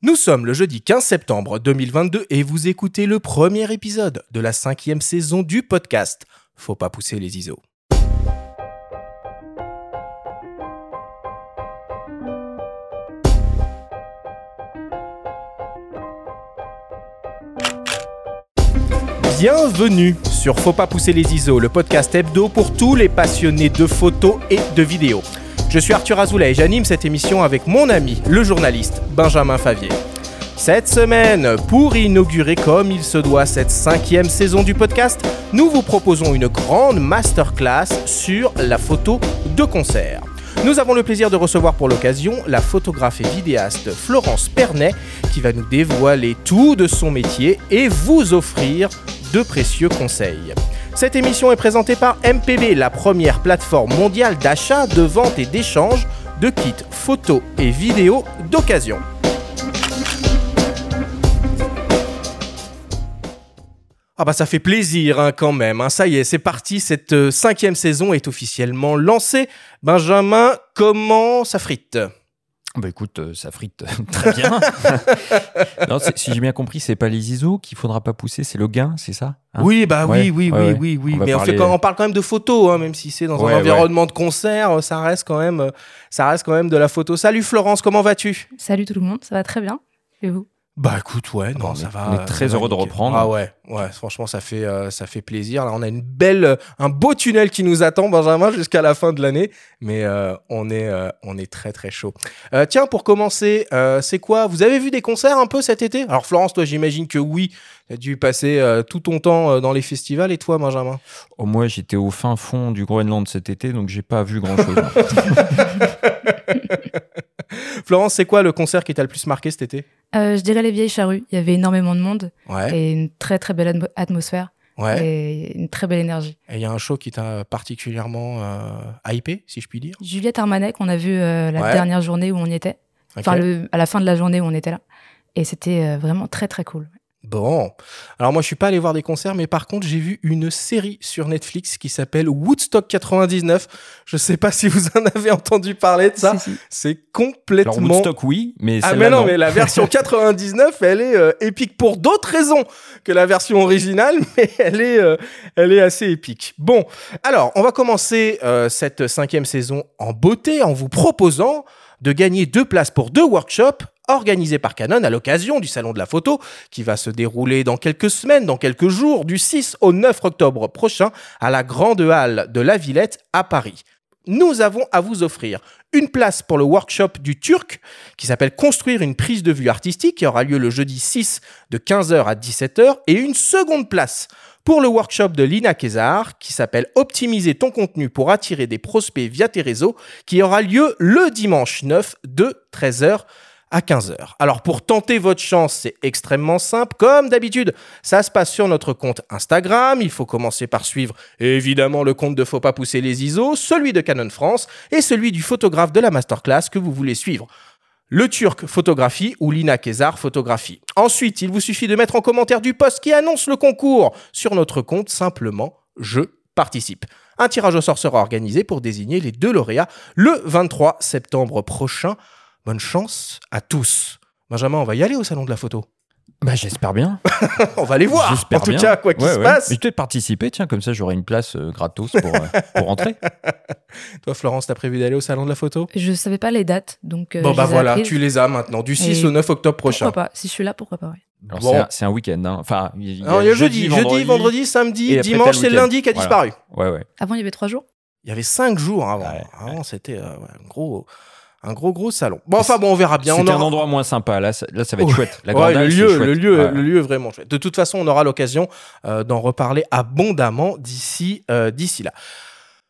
Nous sommes le jeudi 15 septembre 2022 et vous écoutez le premier épisode de la cinquième saison du podcast. Faut pas pousser les ISO. Bienvenue sur Faut pas pousser les ISO, le podcast hebdo pour tous les passionnés de photos et de vidéos. Je suis Arthur Azoulay et j'anime cette émission avec mon ami, le journaliste Benjamin Favier. Cette semaine, pour inaugurer comme il se doit cette cinquième saison du podcast, nous vous proposons une grande masterclass sur la photo de concert. Nous avons le plaisir de recevoir pour l'occasion la photographe et vidéaste Florence Pernet qui va nous dévoiler tout de son métier et vous offrir de précieux conseils. Cette émission est présentée par MPB, la première plateforme mondiale d'achat, de vente et d'échange de kits photos et vidéos d'occasion. Ah bah ça fait plaisir hein, quand même, hein. ça y est, c'est parti, cette euh, cinquième saison est officiellement lancée. Benjamin, comment ça frite? Bah écoute, euh, ça frite très bien. non, si j'ai bien compris, c'est pas les ISO qu'il faudra pas pousser, c'est le gain, c'est ça hein? Oui, bah oui, oui, oui, oui, oui. Mais on, fait on, parle quand même de photos, hein, même si c'est dans un environnement de concert, ça reste quand même, ça reste quand même de la photo. Salut Florence, comment vas-tu? Salut tout le monde, ça va très bien. Et vous? Bah écoute, ouais, non, ça va. On est très heureux de reprendre. Ah ouais, ouais, franchement, ça fait, euh, ça fait plaisir. Là, on a une belle, euh, un beau tunnel qui nous attend, Benjamin, jusqu'à la fin de l'année. Mais euh, on est, on est très très chaud. tiens, pour commencer, c'est quoi? Vous avez vu des concerts un peu cet été? Alors Florence, toi, j'imagine que oui. Tu as dû passer tout ton temps dans les festivals. Et toi, Benjamin? Oh, Moi, j'étais au fin fond du Groenland cet été, donc j'ai pas vu grand chose. Florence, c'est quoi le concert qui t'a le plus marqué cet été? Euh, Je dirais les vieilles charrues. Il y avait énormément de monde et une très très belle atmosphère. Et une très belle énergie. Et il y a un show qui t'a particulièrement euh, hypé, si je puis dire? Juliette Armanet, qu'on a vu euh, la dernière journée où on y était. Enfin, à la fin de la journée où on était là. Et c'était euh, vraiment très très cool. Bon, alors moi je suis pas allé voir des concerts, mais par contre j'ai vu une série sur Netflix qui s'appelle Woodstock 99. Je sais pas si vous en avez entendu parler de ça. C'est complètement. Alors Woodstock oui, mais ah mais non, mais la version 99, elle est euh, épique pour d'autres raisons que la version originale, mais elle est, euh, elle est assez épique. Bon, alors on va commencer euh, cette cinquième saison en beauté en vous proposant de gagner deux places pour deux workshops organisé par Canon à l'occasion du Salon de la Photo, qui va se dérouler dans quelques semaines, dans quelques jours, du 6 au 9 octobre prochain, à la Grande Halle de la Villette à Paris. Nous avons à vous offrir une place pour le workshop du Turc, qui s'appelle Construire une prise de vue artistique, qui aura lieu le jeudi 6 de 15h à 17h, et une seconde place pour le workshop de Lina Kézar, qui s'appelle Optimiser ton contenu pour attirer des prospects via tes réseaux, qui aura lieu le dimanche 9 de 13h à 15h. Alors pour tenter votre chance, c'est extrêmement simple. Comme d'habitude, ça se passe sur notre compte Instagram. Il faut commencer par suivre évidemment le compte de Faut pas pousser les ISO, celui de Canon France et celui du photographe de la masterclass que vous voulez suivre. Le Turc photographie ou Lina Kézar photographie. Ensuite, il vous suffit de mettre en commentaire du post qui annonce le concours sur notre compte simplement je participe. Un tirage au sort sera organisé pour désigner les deux lauréats le 23 septembre prochain Bonne chance à tous. Benjamin, on va y aller au salon de la photo. Bah, j'espère bien. on va les voir. En tout cas, quoi qu'il se passe. Je vais peut-être participer, tiens, comme ça j'aurai une place euh, gratos pour, euh, pour entrer. Toi, Florence, t'as prévu d'aller au salon de la photo? Je savais pas les dates, donc. Euh, bon, bah voilà, tu les as maintenant, du 6 au 9 octobre prochain. Pourquoi pas Si je suis là, pourquoi pas, oui. C'est un, week-end. Hein. Enfin, il y, a, jeudi, jeudi, vendredi, samedi, dimanche, c'est lundi qui a disparu. Ouais, ouais. Avant, il y avait trois jours? Il y avait cinq jours avant. Avant, c'était un gros un gros gros salon. Bon enfin bon on verra bien. C'est un endroit moins sympa là, ça, là ça va être chouette. La le lieu, le lieu, le lieu est vraiment chouette. De toute façon on aura l'occasion euh, d'en reparler abondamment d'ici euh, d'ici là.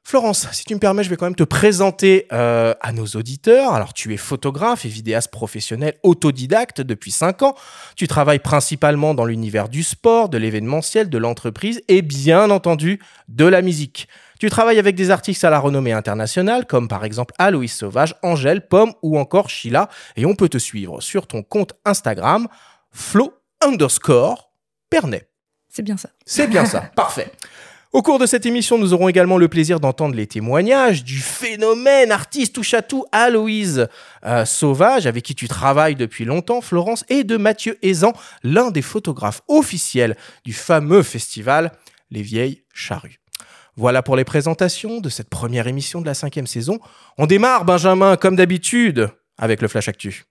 Florence, si tu me permets, je vais quand même te présenter euh, à nos auditeurs. Alors, tu es photographe et vidéaste professionnel autodidacte depuis 5 ans. Tu travailles principalement dans l'univers du sport, de l'événementiel, de l'entreprise et bien entendu de la musique. Tu travailles avec des artistes à la renommée internationale, comme par exemple Aloïs Sauvage, Angèle, Pomme ou encore Sheila, et on peut te suivre sur ton compte Instagram, Flo underscore Pernet. C'est bien ça. C'est bien ça, parfait. Au cours de cette émission, nous aurons également le plaisir d'entendre les témoignages du phénomène artiste touche à tout Aloïse euh, Sauvage, avec qui tu travailles depuis longtemps, Florence, et de Mathieu Aizan, l'un des photographes officiels du fameux festival Les Vieilles Charrues. Voilà pour les présentations de cette première émission de la cinquième saison. On démarre, Benjamin, comme d'habitude, avec le Flash Actu.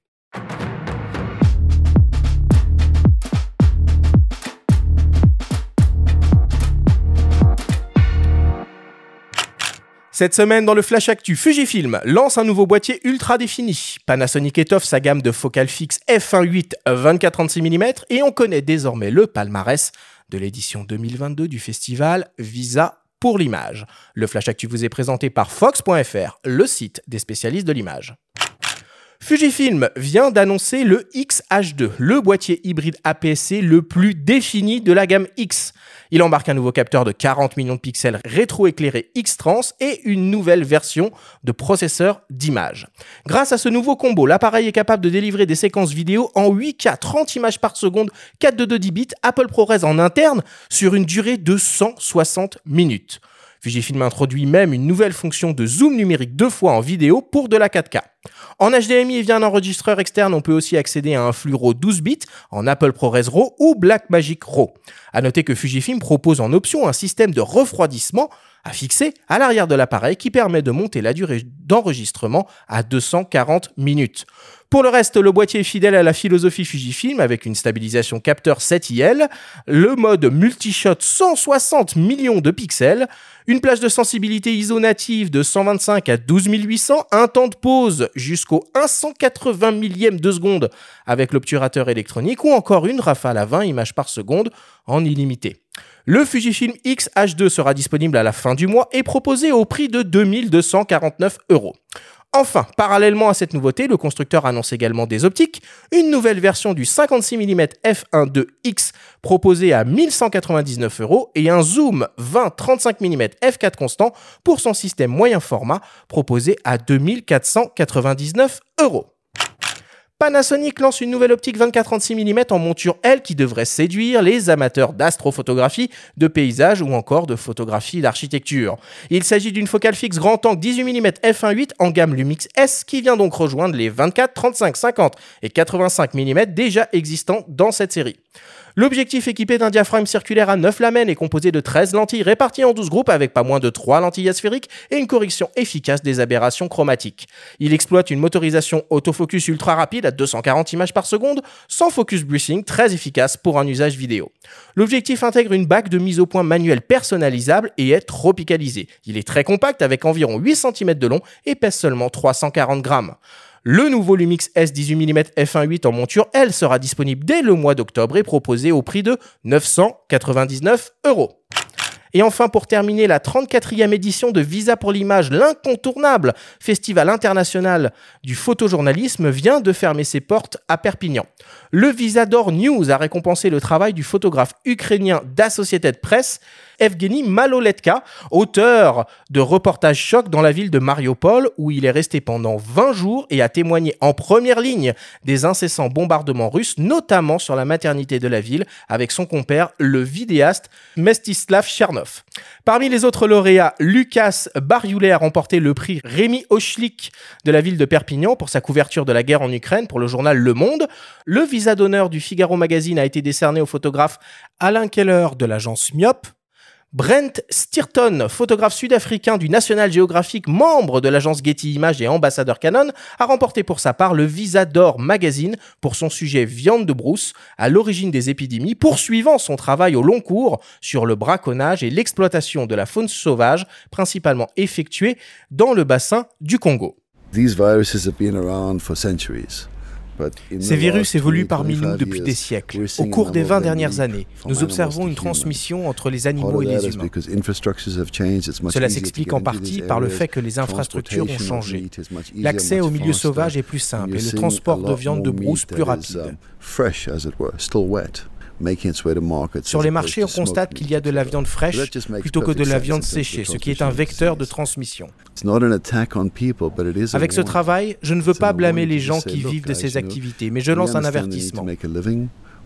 Cette semaine, dans le Flash Actu, Fujifilm lance un nouveau boîtier ultra défini. Panasonic étoffe sa gamme de focale fixe f1.8 24-36 mm et on connaît désormais le palmarès de l'édition 2022 du festival Visa pour l'image. Le Flash Actu vous est présenté par Fox.fr, le site des spécialistes de l'image. Fujifilm vient d'annoncer le X-H2, le boîtier hybride APS-C le plus défini de la gamme X. Il embarque un nouveau capteur de 40 millions de pixels rétroéclairé X-Trans et une nouvelle version de processeur d'image. Grâce à ce nouveau combo, l'appareil est capable de délivrer des séquences vidéo en 8K 30 images par seconde, 4 de 2 10 bits, Apple ProRes en interne sur une durée de 160 minutes. Fujifilm introduit même une nouvelle fonction de zoom numérique deux fois en vidéo pour de la 4K. En HDMI et via un enregistreur externe, on peut aussi accéder à un flux RAW 12 bits en Apple ProRes RAW ou Blackmagic RAW. À noter que Fujifilm propose en option un système de refroidissement à fixer à l'arrière de l'appareil qui permet de monter la durée d'enregistrement à 240 minutes. Pour le reste, le boîtier est fidèle à la philosophie Fujifilm avec une stabilisation capteur 7IL, le mode multishot 160 millions de pixels, une plage de sensibilité ISO native de 125 à 12800, un temps de pause jusqu'au 180 millième de seconde avec l'obturateur électronique ou encore une rafale à 20 images par seconde en illimité. Le Fujifilm X H2 sera disponible à la fin du mois et proposé au prix de 2249 euros. Enfin, parallèlement à cette nouveauté, le constructeur annonce également des optiques, une nouvelle version du 56 mm f1.2x proposée à 1199 euros et un zoom 20-35 mm f4 constant pour son système moyen format proposé à 2499 euros. Panasonic lance une nouvelle optique 24-36 mm en monture L qui devrait séduire les amateurs d'astrophotographie, de paysage ou encore de photographie d'architecture. Il s'agit d'une focale fixe grand angle 18 mm f1.8 en gamme Lumix S qui vient donc rejoindre les 24, 35, 50 et 85 mm déjà existants dans cette série. L'objectif équipé d'un diaphragme circulaire à 9 lamelles est composé de 13 lentilles réparties en 12 groupes avec pas moins de 3 lentilles asphériques et une correction efficace des aberrations chromatiques. Il exploite une motorisation autofocus ultra rapide à 240 images par seconde, sans focus brushing, très efficace pour un usage vidéo. L'objectif intègre une bague de mise au point manuelle personnalisable et est tropicalisé. Il est très compact avec environ 8 cm de long et pèse seulement 340 grammes. Le nouveau Lumix S 18 mm f1.8 en monture, elle, sera disponible dès le mois d'octobre et proposée au prix de 999 euros. Et enfin, pour terminer, la 34e édition de Visa pour l'image, l'incontournable festival international du photojournalisme, vient de fermer ses portes à Perpignan. Le Visador News a récompensé le travail du photographe ukrainien d'Associated Press Evgeny Maloletka, auteur de reportages choc dans la ville de Mariupol, où il est resté pendant 20 jours et a témoigné en première ligne des incessants bombardements russes, notamment sur la maternité de la ville, avec son compère, le vidéaste Mestislav Chernov. Parmi les autres lauréats, Lucas Barioulet a remporté le prix Rémi Ochlik de la ville de Perpignan pour sa couverture de la guerre en Ukraine pour le journal Le Monde. Le visa d'honneur du Figaro Magazine a été décerné au photographe Alain Keller de l'agence Myop. Brent Stirton, photographe sud-africain du National Geographic, membre de l'agence Getty Images et ambassadeur Canon, a remporté pour sa part le Visa d'Or Magazine pour son sujet Viande de brousse, à l'origine des épidémies, poursuivant son travail au long cours sur le braconnage et l'exploitation de la faune sauvage, principalement effectuée dans le bassin du Congo. Ces virus évoluent parmi nous depuis des siècles. Au cours des 20 dernières années, nous observons une transmission entre les animaux et les humains. Cela s'explique en partie par le fait que les infrastructures ont changé. L'accès au milieu sauvage est plus simple et le transport de viande de brousse plus rapide. Sur les marchés, on constate qu'il y a de la viande fraîche plutôt que de la viande séchée, ce qui est un vecteur de transmission. Avec ce travail, je ne veux pas blâmer les gens qui vivent de ces activités, mais je lance un avertissement.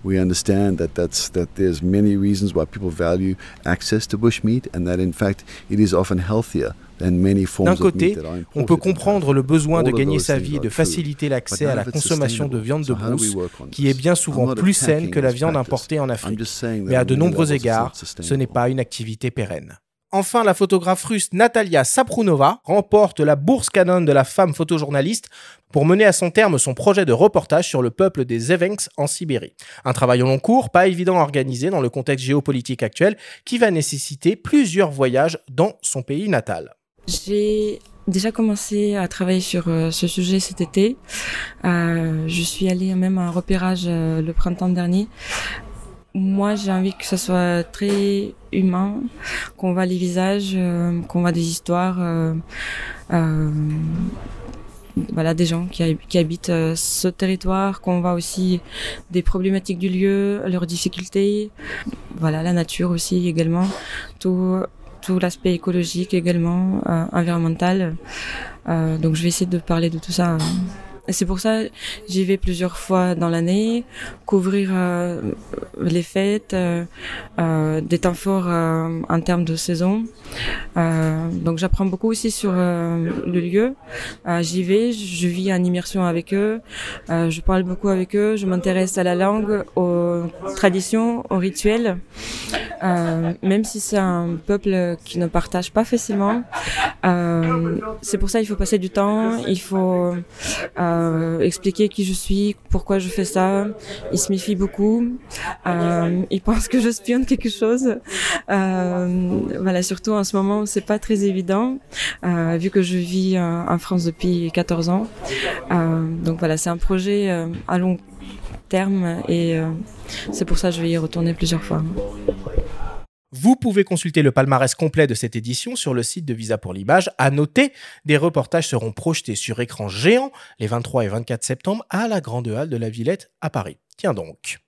We understand that that's that there's many reasons why people value access to bushmeat, and that in fact it is often healthier D'un côté, on peut comprendre le besoin de gagner sa vie et de faciliter l'accès à la consommation de viande de brousse, qui est bien souvent plus saine que la viande importée en Afrique. Mais à de nombreux égards, ce n'est pas une activité pérenne. Enfin, la photographe russe Natalia Saprunova remporte la bourse Canon de la femme photojournaliste pour mener à son terme son projet de reportage sur le peuple des Evenks en Sibérie. Un travail au long cours, pas évident à organiser dans le contexte géopolitique actuel, qui va nécessiter plusieurs voyages dans son pays natal. J'ai déjà commencé à travailler sur euh, ce sujet cet été. Euh, je suis allée même à un repérage euh, le printemps dernier. Moi, j'ai envie que ce soit très humain, qu'on voit les visages, qu'on voit des histoires, voilà, des gens qui, qui habitent ce territoire, qu'on voit aussi des problématiques du lieu, leurs difficultés, voilà, la nature aussi également, tout, tout l'aspect écologique également, environnemental. donc, je vais essayer de parler de tout ça c'est pour ça j'y vais plusieurs fois dans l'année, couvrir euh, les fêtes, euh, euh, des temps forts en termes de saison. donc j'apprends beaucoup aussi sur le lieu. j'y vais, je vis en immersion avec eux, je parle beaucoup avec eux, je m'intéresse à la langue, aux traditions, aux rituels. même si c'est un peuple qui ne partage pas facilement, c'est pour ça qu'il faut passer du temps, il faut expliquer qui je suis, pourquoi je fais ça. Il se méfie beaucoup. Euh, il pense que je spionne quelque chose. Euh, voilà, surtout en ce moment, c'est pas très évident, euh, vu que je vis en France depuis 14 ans. Euh, donc voilà, c'est un projet à long terme et c'est pour ça que je vais y retourner plusieurs fois. Vous pouvez consulter le palmarès complet de cette édition sur le site de Visa pour l'image. À noter, des reportages seront projetés sur écran géant les 23 et 24 septembre à la Grande Halle de la Villette à Paris. Tiens donc.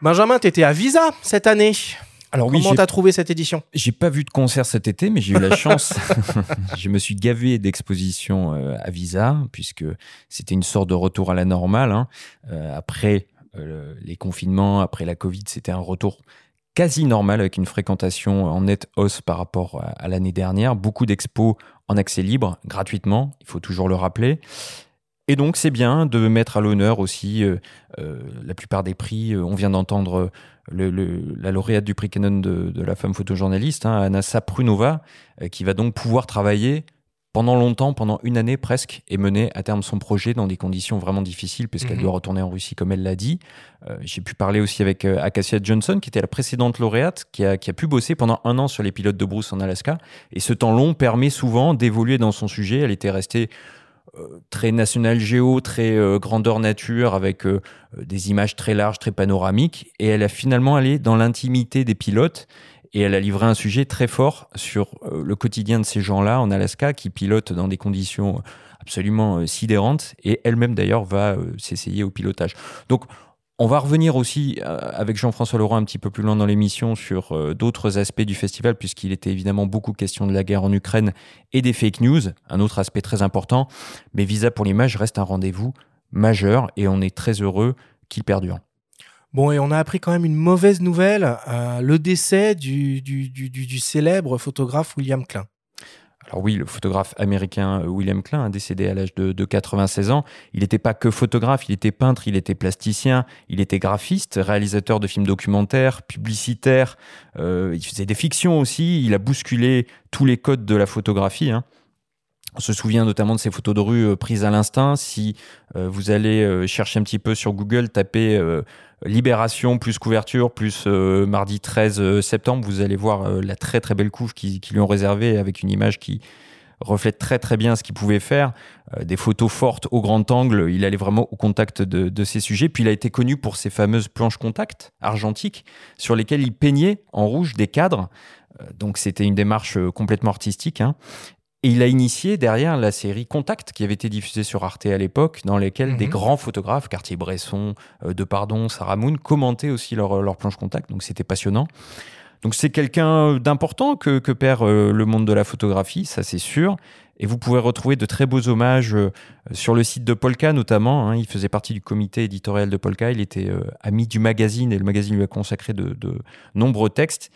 Benjamin, t'étais à Visa cette année. Alors oui, comment t'as trouvé cette édition? J'ai pas vu de concert cet été, mais j'ai eu la chance. je me suis gavé d'expositions euh, à Visa, puisque c'était une sorte de retour à la normale. Hein. Euh, après euh, les confinements, après la Covid, c'était un retour quasi normal avec une fréquentation en net hausse par rapport à, l'année dernière. Beaucoup d'expos en accès libre, gratuitement, il faut toujours le rappeler. Et donc c'est bien de mettre à l'honneur aussi la plupart des prix. On vient d'entendre la lauréate du prix Canon de, la femme photojournaliste, hein, Anna Saprunova, euh, qui va donc pouvoir travailler pendant longtemps, pendant une année presque, et mener à terme son projet dans des conditions vraiment difficiles, puisqu'elle mhm. doit retourner en Russie, comme elle l'a dit. Euh, j'ai pu parler aussi avec euh, Acacia Johnson, qui était la précédente lauréate, qui a, qui a pu bosser pendant un an sur les pilotes de Bruce en Alaska. Et ce temps long permet souvent d'évoluer dans son sujet. Elle était restée très national géo, très euh, grandeur nature, avec euh, des images très larges, très panoramiques. Et elle a finalement allé dans l'intimité des pilotes et elle a livré un sujet très fort sur le quotidien de ces gens-là en Alaska qui pilotent dans des conditions absolument sidérantes. Et elle-même d'ailleurs va s'essayer au pilotage. Donc on va revenir aussi euh, avec Jean-François Laurent un petit peu plus loin dans l'émission sur euh, d'autres aspects du festival, puisqu'il était évidemment beaucoup question de la guerre en Ukraine et des fake news, un autre aspect très important. Mais Visa pour l'image reste un rendez-vous majeur et on est très heureux qu'il perdure. Bon, et on a appris quand même une mauvaise nouvelle, euh, le décès du, du, célèbre photographe William Klein. Alors oui, le photographe américain euh, William Klein, décédé à l'âge de, 96 ans, il n'était pas que photographe, il était peintre, il était plasticien, il était graphiste, réalisateur de films documentaires, publicitaire, euh, il faisait des fictions aussi, il a bousculé tous les codes de la photographie. Hein. On se souvient notamment de ces photos de rue euh, prises à l'instinct. Si vous allez chercher un petit peu sur Google, tapez Libération plus couverture plus euh, mardi 13 euh, septembre, vous allez voir euh, la très très belle couve qui, lui ont réservée avec une image qui reflète très très bien ce qu'il pouvait faire. des photos fortes au grand angle, il allait vraiment au contact de, ces sujets. Puis il a été connu pour ses fameuses planches contact argentiques sur lesquelles il peignait en rouge des cadres. Donc c'était une démarche complètement artistique. Hein. Et il a initié derrière la série Contact, qui avait été diffusée sur Arte à l'époque, dans lesquelles des mhm. grands photographes, Cartier-Bresson, euh, Depardon, Sarah Moon, commentaient aussi leurs leur planche Contact. Donc c'était passionnant. Donc c'est quelqu'un d'important que, que perd le monde de la photographie, ça c'est sûr. Et vous pouvez retrouver de très beaux hommages sur le site de Polka notamment. Hein. Il faisait partie du comité éditorial de Polka. Il était ami du magazine et le magazine lui a consacré de, de nombreux textes.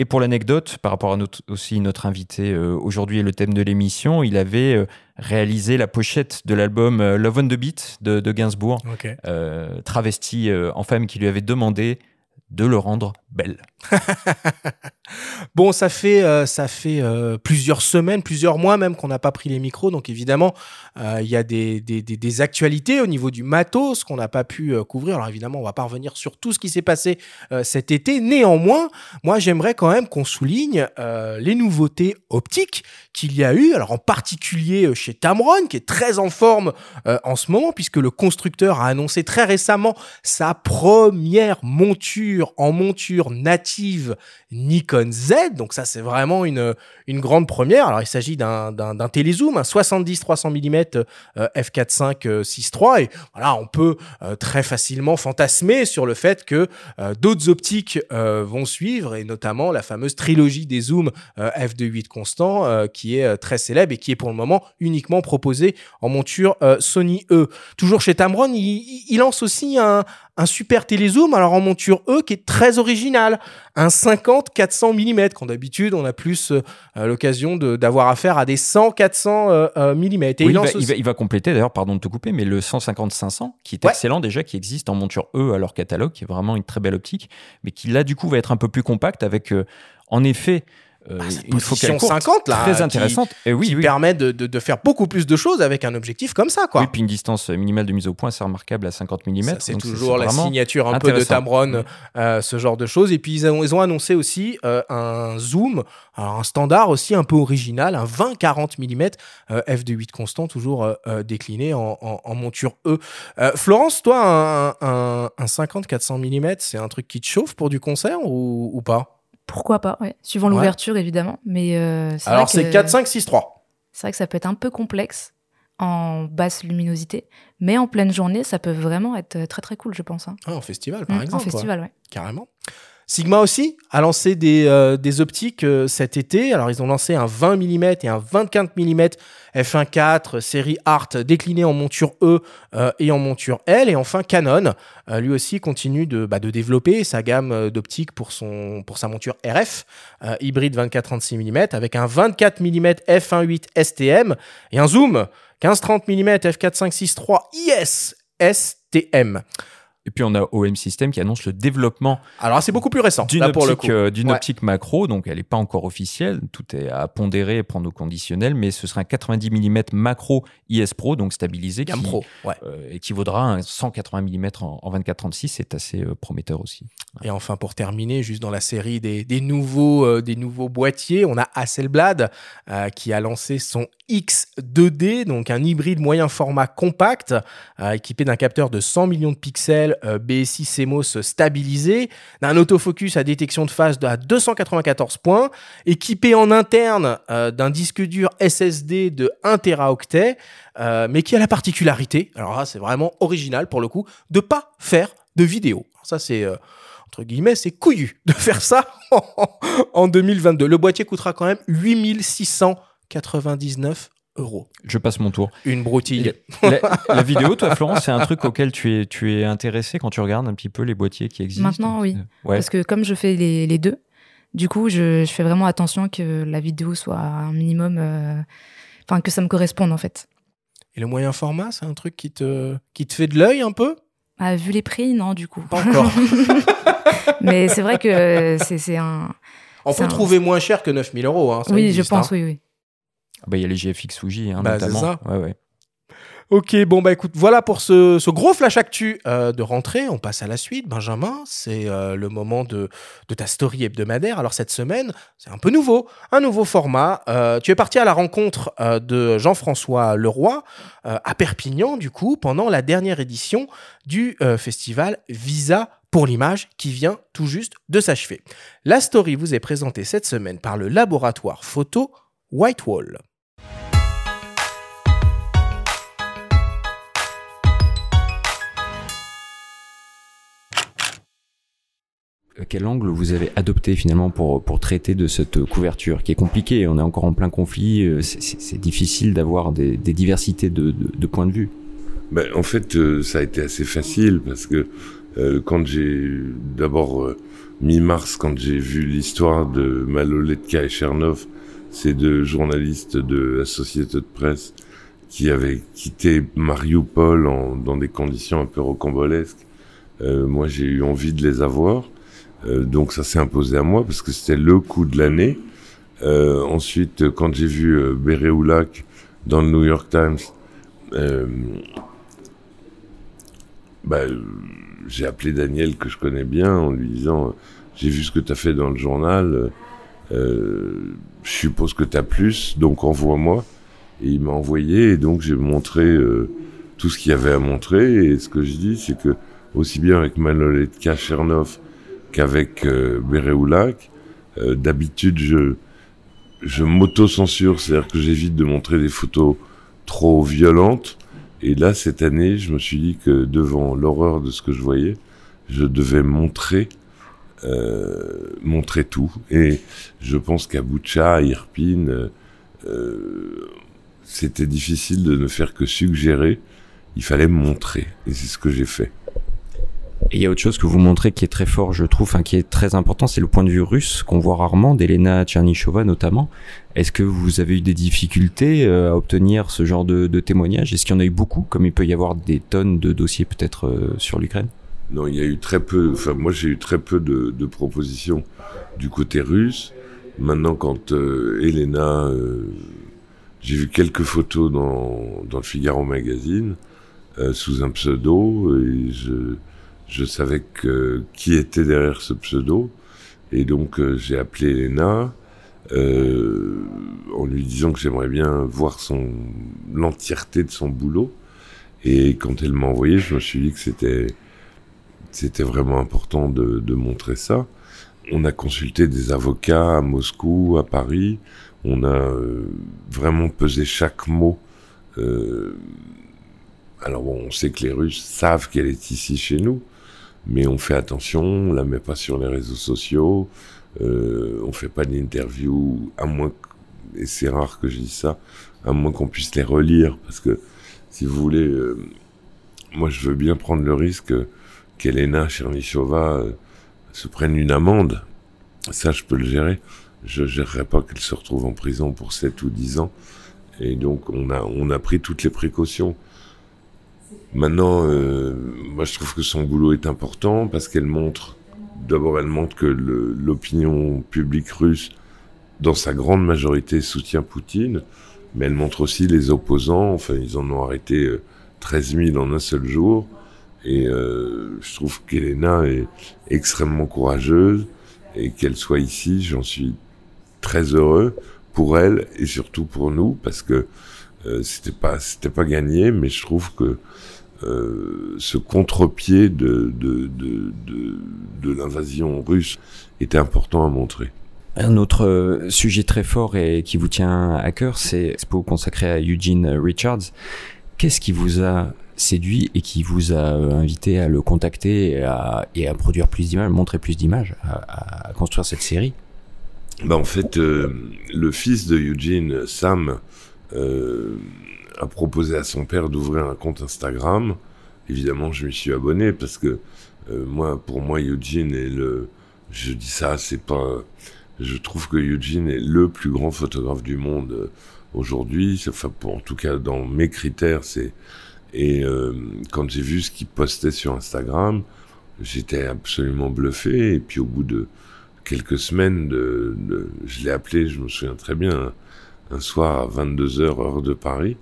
Et pour l'anecdote, par rapport à notre, aussi notre invité euh, aujourd'hui et le thème de l'émission, il avait euh, réalisé la pochette de l'album euh, Love on the Beat de, de Gainsbourg, travesti en femme qui lui avait demandé de le rendre belle. bon, ça fait, euh, ça fait euh, plusieurs semaines, plusieurs mois même qu'on n'a pas pris les micros. Donc évidemment, euh, il y a des, des, des, actualités au niveau du matos qu'on n'a pas pu couvrir. Alors évidemment, on va pas revenir sur tout ce qui s'est passé cet été. Néanmoins, moi j'aimerais quand même qu'on souligne les nouveautés optiques qu'il y a eu. Alors en particulier chez Tamron, qui est très en forme en ce moment, puisque le constructeur a annoncé très récemment sa première monture en monture native Nikon Z. Donc ça, c'est vraiment une, une grande première. Alors il s'agit d'un, d'un, télézoom, un 70-300 mm f4.5 6.3. Et voilà, on peut euh, très facilement fantasmer sur le fait que euh, d'autres optiques euh, vont suivre, et notamment la fameuse trilogie des zooms f2.8 constant, qui est très célèbre et qui est pour le moment uniquement proposée en monture Sony E. Toujours chez Tamron, il lance aussi un, un super télézoom, alors en monture E, qui est très original. Un 50-400 mm, quand d'habitude on a plus euh, l'occasion d'avoir affaire à des 100-400 mm. Et il, va, il, va, compléter d'ailleurs, pardon de te couper, mais le 150-500, qui est excellent déjà, qui existe en monture E à leur catalogue, qui est vraiment une très belle optique, mais qui là du coup va être un peu plus compact avec, euh, en effet, euh, une focale 50 là, très intéressante, et oui, qui permet de, de, de, faire beaucoup plus de choses avec un objectif comme ça, quoi. Oui, puis une distance minimale de mise au point, c'est remarquable à 50 mm. C'est toujours la signature un peu de Tamron, euh, ce genre de choses. Et puis ils ont, ils ont annoncé aussi euh, un zoom, un standard aussi un peu original, un 20-40 mm f2.8 constant, toujours euh, décliné en, en, en, monture E. Florence, toi, un, un, un 50-400 mm, c'est un truc qui te chauffe pour du concert ou, ou pas? Pourquoi pas, ouais. Suivant l'ouverture, évidemment. Mais euh, Alors, c'est 4, 5, 6, 3. C'est vrai que ça peut être un peu complexe en basse luminosité, mais en pleine journée, ça peut vraiment être très très cool, je pense. Hein. Ah, en festival, par mmh, exemple. En festival, ouais. Carrément. Sigma aussi a lancé des, euh, optiques euh, cet été. Alors, ils ont lancé un 20 mm et un 24 mm f1.4 série Art décliné en monture E euh, et en monture L. Et enfin, Canon, lui aussi, continue de, bah, développer sa gamme d'optiques pour, pour sa monture RF hybride 24-36 mm avec un 24 mm f1.8 STM et un zoom 15-30 mm f4.5.6.3 IS STM. Et puis on a OM System qui annonce le développement. Alors c'est beaucoup plus récent. D'une optique, euh, optique macro, donc elle n'est pas encore officielle. Tout est à pondérer et prendre au conditionnel, mais ce sera un 90 mm macro IS Pro, donc stabilisé, qui, Pro, euh, et qui vaudra un 180 mm en, 24-36. C'est assez euh, prometteur aussi. Et enfin pour terminer, juste dans la série des, des nouveaux, des nouveaux boîtiers, on a Hasselblad qui a lancé son X2D, donc un hybride moyen format compact, équipé d'un capteur de 100 millions de pixels euh, BSI CMOS stabilisé, d'un autofocus à détection de phase à 294 points, équipé en interne euh, d'un disque dur SSD de 1 Teraoctet, euh, mais qui a la particularité, alors là c'est vraiment original pour le coup, de pas faire de vidéo. ça c'est entre guillemets, c'est couillu de faire ça en 2022. Le boîtier coûtera quand même 8699 je passe mon tour. Une broutille. La, vidéo, toi, Florence, c'est un truc auquel tu es, tu es intéressé quand tu regardes un petit peu les boîtiers qui existent? Maintenant, oui. Parce que comme je fais les, deux, du coup, je, fais vraiment attention que la vidéo soit un minimum. Euh, enfin, que ça me corresponde, en fait. Et le moyen format, c'est un truc qui te, qui te fait de l'œil un peu? Ah, Vu les prix, non, du coup. Pas encore. Mais c'est vrai que c'est un. On peut trouver moins cher que 9000 euros. Hein, oui, je pense, hein. oui, oui. Ah bah, il y a les GFX Fuji, hein, bah, notamment. Ça. Ouais, ouais. Ok, bon bah écoute, voilà pour ce, ce gros flash actu euh, de rentrée. On passe à la suite, Benjamin. C'est euh, le moment de, de, ta story hebdomadaire. Alors cette semaine, c'est un peu nouveau, un nouveau format. Euh, tu es parti à la rencontre de Jean-François Leroy à Perpignan, du coup, pendant la dernière édition du festival Visa pour l'image qui vient tout juste de s'achever. La story vous est présentée cette semaine par le laboratoire photo Whitewall. Quel angle vous avez adopté finalement pour, pour traiter de cette couverture qui est compliquée On est encore en plein conflit, euh, c'est difficile d'avoir des, diversités de, points de vue? Ben, en fait, euh, ça a été assez facile parce que euh, quand j'ai d'abord euh, mi-mars, quand j'ai vu l'histoire de Maloletka et Chernov, ces deux journalistes de la société de presse qui avaient quitté Mariupol dans des conditions un peu rocambolesques, euh, moi j'ai eu envie de les avoir. Euh, donc ça s'est imposé à moi parce que c'était le coup de l'année. Euh, ensuite, quand j'ai vu euh, Béréoulac dans le New York Times, euh, bah, j'ai appelé Daniel que je connais bien en lui disant j'ai vu ce que tu as fait dans le journal, euh, je suppose que tu as plus, donc envoie-moi. Et il m'a envoyé et donc j'ai montré tout ce qu'il y avait à montrer. Et ce que je dis, c'est que aussi bien avec Maloletka Chernov qu'avec euh, Béréoulac, euh, d'habitude je, je m'auto-censure, c'est-à-dire que j'évite de montrer des photos trop violentes. Et là, cette année, je me suis dit que devant l'horreur de ce que je voyais, je devais montrer, euh, montrer tout. Et je pense qu'à Boucha, à Irpine, euh, c'était difficile de ne faire que suggérer. Il fallait montrer. Et c'est ce que j'ai fait. Et il y a autre chose que vous montrez qui est très fort, je trouve, enfin, qui est très important, c'est le point de vue russe qu'on voit rarement, d'Elena Tchernyshova notamment. Est-ce que vous avez eu des difficultés euh, à obtenir ce genre de, de témoignages Est-ce qu'il y en a eu beaucoup, comme il peut y avoir des tonnes de dossiers peut-être euh, sur l'Ukraine? Non, il y a eu très peu, enfin moi j'ai eu très peu de, propositions du côté russe. Maintenant, quand euh, Elena, euh, j'ai vu quelques photos dans, dans le Figaro magazine, sous un pseudo, et je je savais qui était derrière ce pseudo. Et donc euh, j'ai appelé Elena euh, en lui disant que j'aimerais bien voir l'entièreté de son boulot. Et quand elle m'a envoyé je me suis dit que c'était vraiment important de, montrer ça. On a consulté des avocats à Moscou à Paris. On a euh, vraiment pesé chaque mot alors bon, on sait que les Russes savent qu'elle est ici chez nous, mais on fait attention, on la met pas sur les réseaux sociaux, euh, on fait pas d'interviews, à moins, et c'est rare que je dise ça, à moins qu'on puisse les relire, parce que, si vous voulez, euh, moi je veux bien prendre le risque qu'Elena Chernyshova euh, se prenne une amende, ça je peux le gérer, je gérerai pas qu'elle se retrouve en prison pour 7 ou 10 ans, et donc on a, on a pris toutes les précautions. Maintenant, euh, moi je trouve que son boulot est important parce qu'elle montre, d'abord elle montre que l'opinion publique russe, dans sa grande majorité, soutient Poutine, mais elle montre aussi les opposants, enfin ils en ont arrêté euh, 13 000 en un seul jour, et euh, je trouve qu'Elena est extrêmement courageuse, et qu'elle soit ici, j'en suis très heureux pour elle et surtout pour nous, parce que euh, c'était pas c'était pas gagné, mais je trouve que euh, ce contre-pied de, de, de, de, de l'invasion russe était important à montrer. Un autre euh, sujet très fort et qui vous tient à cœur, c'est l'expo consacré à Eugene Richards. Qu'est-ce qui vous a séduit et qui vous a invité à le contacter et à, et à produire plus d'images, montrer plus d'images, à, à, construire cette série? Bah En fait, euh, le fils de Eugene, Sam, euh, a proposé à son père d'ouvrir un compte Instagram. Évidemment, je m'y suis abonné parce que euh, moi, pour moi, Eugene est le. Je dis ça, c'est pas. Je trouve que Eugene est le plus grand photographe du monde euh, aujourd'hui. Enfin, en tout cas, dans mes critères, c'est. Et euh, quand j'ai vu ce qu'il postait sur Instagram, j'étais absolument bluffé. Et puis, au bout de quelques semaines, je l'ai appelé, je me souviens très bien, un soir à 22h, heure de Paris.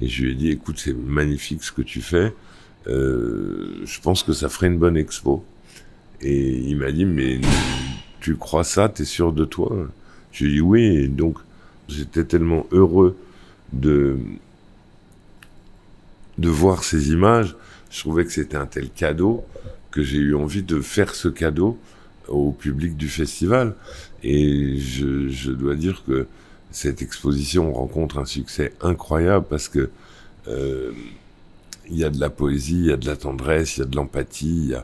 Et je lui ai dit, écoute, c'est magnifique ce que tu fais. Euh, je pense que ça ferait une bonne expo. Et il m'a dit, mais tu crois ça? T'es sûr de toi? Je lui ai dit oui. Et donc, j'étais tellement heureux de de voir ces images. Je trouvais que c'était un tel cadeau que j'ai eu envie de faire ce cadeau au public du festival. Et je, je dois dire que cette exposition rencontre un succès incroyable parce que euh, il y a de la poésie, il y a de la tendresse, il y a de l'empathie,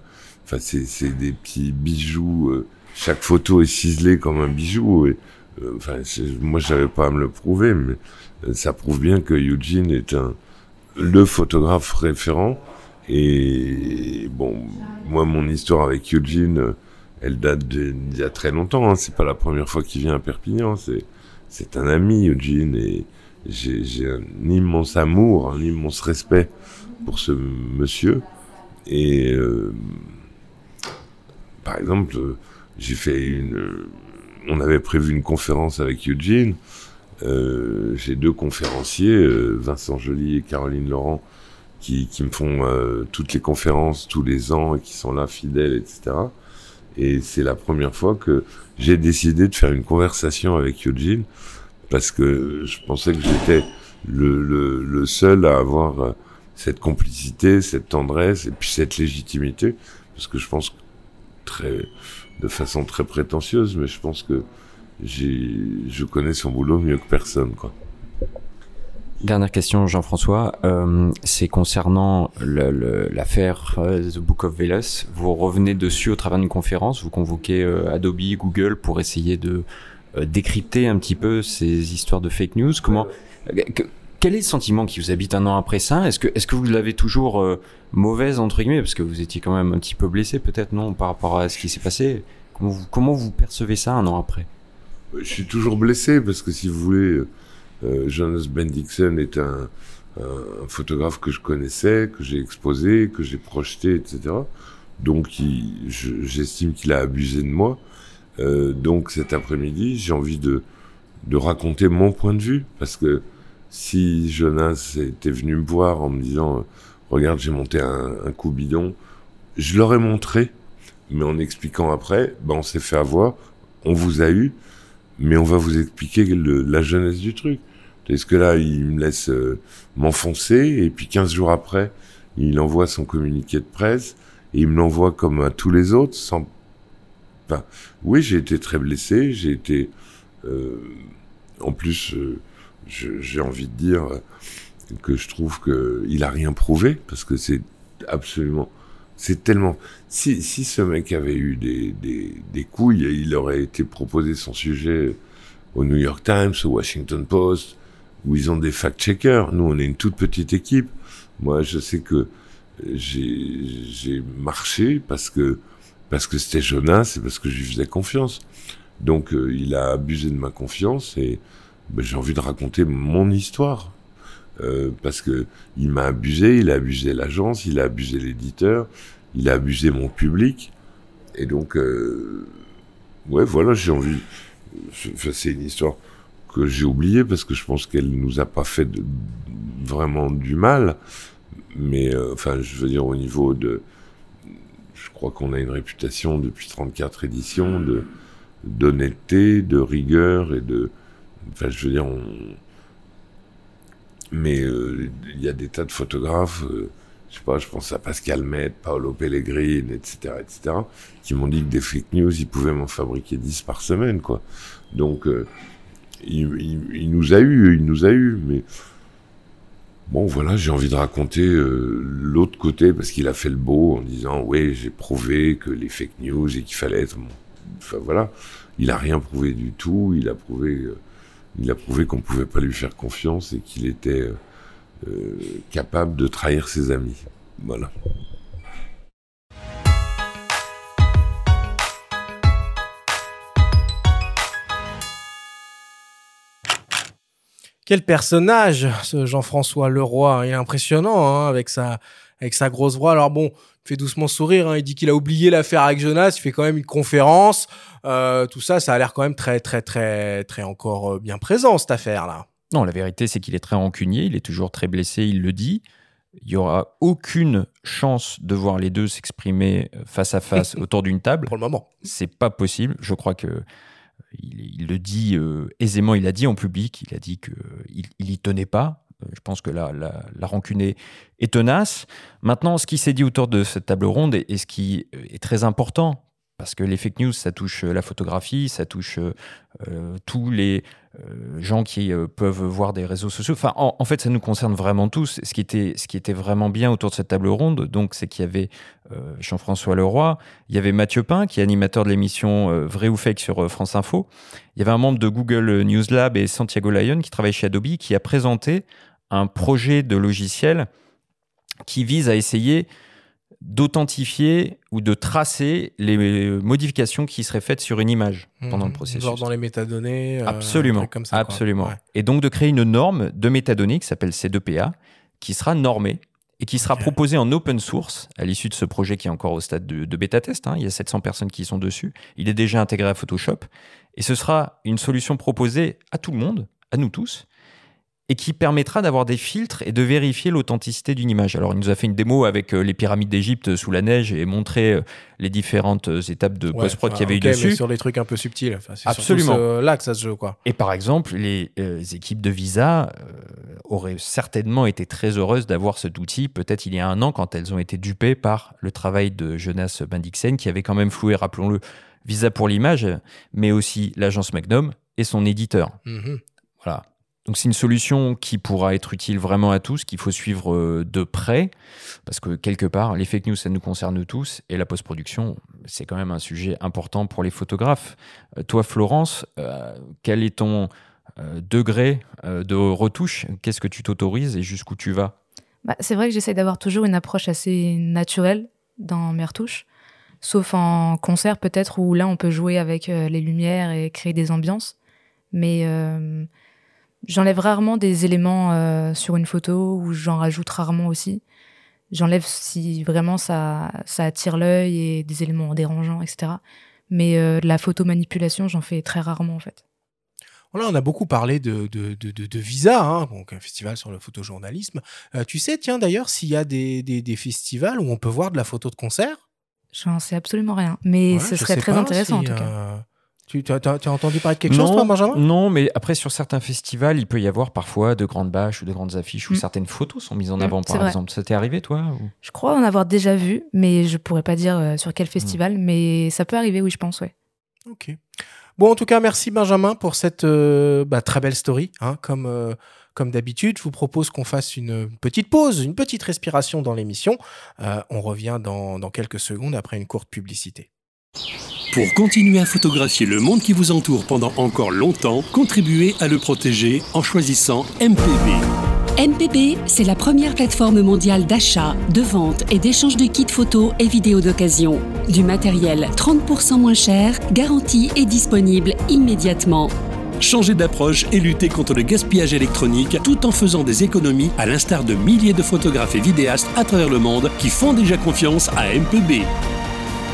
Enfin, c'est des petits bijoux. euh, chaque photo est ciselée comme un bijou. Et, euh, enfin, moi, j'avais pas à me le prouver, mais euh, ça prouve bien que Eugene est un le photographe référent. Et bon, moi, mon histoire avec Eugene, euh, elle date d'il y a très longtemps. Hein. C'est pas la première fois qu'il vient à Perpignan. C'est c'est un ami, Eugene, et j'ai un immense amour, un immense respect pour ce monsieur. Et euh, par exemple, j'ai fait une. euh, On avait prévu une conférence avec Eugene. Euh, j'ai deux conférenciers, euh, Vincent Joly et Caroline Laurent, qui, qui me font euh, toutes les conférences tous les ans et qui sont là fidèles, etc. Et c'est la première fois que j'ai décidé de faire une conversation avec Eugene parce que je pensais que j'étais le, le, le seul à avoir euh, cette complicité, cette tendresse et puis cette légitimité parce que je pense très de façon très prétentieuse mais je pense que j'ai je connais son boulot mieux que personne quoi. Dernière question, Jean-François. Euh, c'est concernant l'affaire euh, The Book of Velas. Vous revenez dessus au travers d'une conférence. Vous convoquez euh, Adobe, Google pour essayer de euh, décrypter un petit peu ces histoires de fake news. Comment que- Quel est le sentiment qui vous habite un an après ça? Est-ce que, est-ce que vous l'avez toujours mauvaise entre guillemets? Parce que vous étiez quand même un petit peu blessé peut-être non par rapport à ce qui s'est passé Comment vous, comment vous percevez ça un an après? Je suis toujours blessé parce que si vous voulez, Jonas Bendixen est un, photographe que je connaissais, que j'ai exposé, que j'ai projeté, etc. Donc j'estime qu'il a abusé de moi. Euh, donc cet après-midi, j'ai envie de, raconter mon point de vue parce que si Jonas était venu me voir en me disant euh, regarde j'ai monté un, un coup bidon, je l'aurais montré, mais en expliquant après, ben on s'est fait avoir, on vous a eu, mais on va vous expliquer le- la jeunesse du truc. Est-ce que là, il me laisse euh, m'enfoncer, et puis 15 jours après, il envoie son communiqué de presse, et il me l'envoie comme à tous les autres, sans... Enfin, oui, j'ai été très blessé, j'ai été... euh, en plus, euh, j'ai envie de dire que je trouve qu'il a rien prouvé, parce que c'est absolument... C'est tellement... Si, si ce mec avait eu des, des, des couilles, il aurait été proposé son sujet au New York Times, au Washington Post, où ils ont des fact-checkers. Nous, on est une toute petite équipe. Moi, je sais que j'ai marché parce que parce que c'était Jonas et parce que je lui faisais confiance. Donc, euh, il a abusé de ma confiance et ben, j'ai envie de raconter mon histoire. Euh, parce que il m'a abusé, il a abusé l'agence, il a abusé l'éditeur, il a abusé mon public. Et donc, euh, ouais, voilà, j'ai envie. C'est une histoire que j'ai oubliée parce que je pense qu'elle nous a pas fait vraiment du mal. Mais, euh, enfin, je veux dire, au niveau de. Je crois qu'on a une réputation depuis 34 éditions d'honnêteté, de rigueur et de. Enfin, je veux dire, on. Mais euh, il y a des tas de photographes, je sais pas, je pense à Pascal Met, Paolo Pellegrini, etc., etc., qui m'ont dit que des fake news, ils pouvaient m'en fabriquer 10 par semaine, quoi. Donc, euh, il, nous a eu, il nous a eu, mais bon, voilà, j'ai envie de raconter euh, l'autre côté parce qu'il a fait le beau en disant, ouais, j'ai prouvé que les fake news et qu'il fallait être, enfin voilà, il a rien prouvé du tout, il a prouvé, euh, il prouvé qu'on pouvait pas lui faire confiance et qu'il était euh, capable de trahir ses amis, voilà. Quel personnage, ce Jean-François Leroy? Il est impressionnant hein, avec, sa, avec sa grosse voix. Alors bon, il fait doucement sourire. hein. Il dit qu'il a oublié l'affaire avec Jonas. Il fait quand même une conférence. Euh, tout ça, ça a l'air quand même très, très, très, très encore euh, bien présent, cette affaire-là. Non, la vérité, c'est qu'il est très rancunier, il est toujours très blessé, il le dit. Il n'y aura aucune chance de voir les deux s'exprimer euh, face à face autour d'une table. Pour le moment. C'est pas possible. Je crois que euh, il, il le dit euh, aisément. Il a dit en public. Il a dit que il, y tenait pas. Je pense que la, la, la rancune est, est tenace. Maintenant, ce qui s'est dit autour de cette table ronde et, et ce qui est très important parce que les fake news, ça touche la photographie, ça touche euh, tous les gens qui euh, peuvent voir des réseaux sociaux. Enfin, en, fait, ça nous concerne vraiment tous. Ce qui était, ce qui était vraiment bien autour de cette table ronde, donc, c'est qu'il y avait Jean-François Leroy, il y avait Mathieu Pain, qui est animateur de l'émission Vrai ou Fake sur France Info. Il y avait un membre de Google News Lab et Santiago Lyon, qui travaille chez Adobe, qui a présenté un projet de logiciel qui vise à essayer d'authentifier ou de tracer les modifications qui seraient faites sur une image pendant le mhm. processus. Genre dans les métadonnées. Euh, absolument. Comme ça, absolument. Et donc de créer une norme de métadonnées qui s'appelle C2PA, qui sera normée et qui sera proposée en open source à l'issue de ce projet qui est encore au stade de, bêta test. Hein. Il y a 700 personnes qui sont dessus. Il est déjà intégré à Photoshop. Et ce sera une solution proposée à tout le monde, à nous tous, et qui permettra d'avoir des filtres et de vérifier l'authenticité d'une image. Alors, il nous a fait une démo avec euh, les pyramides d'Égypte sous la neige et montré euh, les différentes euh, étapes de post-prod qu'il y avait eu dessus. sur les trucs un peu subtils. Absolument. là que ça se joue, quoi. Et par exemple, les, équipes de Visa auraient certainement été très heureuses d'avoir cet outil, peut-être il y a un an, quand elles ont été dupées par le travail de Jonas Bendixen, qui avait quand même floué, rappelons-le, Visa pour l'image, mais aussi l'agence Magnum et son éditeur. Mhm. Voilà. Donc c'est une solution qui pourra être utile vraiment à tous, qu'il faut suivre euh, de près, parce que quelque part, les fake news, ça nous concerne tous, et la post-production, c'est quand même un sujet important pour les photographes. Euh, toi, Florence, euh, quel est ton degré de retouche? Qu'est-ce que tu t'autorises et jusqu'où tu vas? Bah, C'est vrai que j'essaie d'avoir toujours une approche assez naturelle dans mes retouches, sauf en concert peut-être, où là, on peut jouer avec les lumières et créer des ambiances. Mais J'enlève rarement des éléments euh, sur une photo ou j'en rajoute rarement aussi. J'enlève si vraiment ça, ça attire l'œil et des éléments dérangeants, etc. Mais euh, la photo manipulation, j'en fais très rarement en fait. Voilà, on a beaucoup parlé de, de, de, de Visa, hein, donc un festival sur le photojournalisme. Euh, tu sais, tiens d'ailleurs, s'il y a des, des, des, festivals où on peut voir de la photo de concert? J'en sais absolument rien, mais ce serait très intéressant en tout cas. Tu as, entendu parler de quelque chose, toi, Benjamin? Non, mais après, sur certains festivals, il peut y avoir parfois de grandes bâches ou de grandes affiches où mm. certaines photos sont mises en mm, avant, par exemple. Ça t'est arrivé, toi Je crois en avoir déjà vu, mais je pourrais pas dire euh, sur quel festival, mm. mais ça peut arriver, oui, je pense, ouais. Ok. Bon, en tout cas, merci, Benjamin, pour cette euh, bah, très belle story. Hein, comme. Euh, comme d'habitude, je vous propose qu'on fasse une petite pause, une petite respiration dans l'émission. on revient dans, dans quelques secondes après une courte publicité. Pour continuer à photographier le monde qui vous entoure pendant encore longtemps, contribuez à le protéger en choisissant MPB. MPB, c'est la première plateforme mondiale d'achat, de vente et d'échange de kits photos et vidéos d'occasion. Du matériel 30% moins cher, garanti et disponible immédiatement. Changez d'approche et luttez contre le gaspillage électronique tout en faisant des économies à l'instar de milliers de photographes et vidéastes à travers le monde qui font déjà confiance à MPB.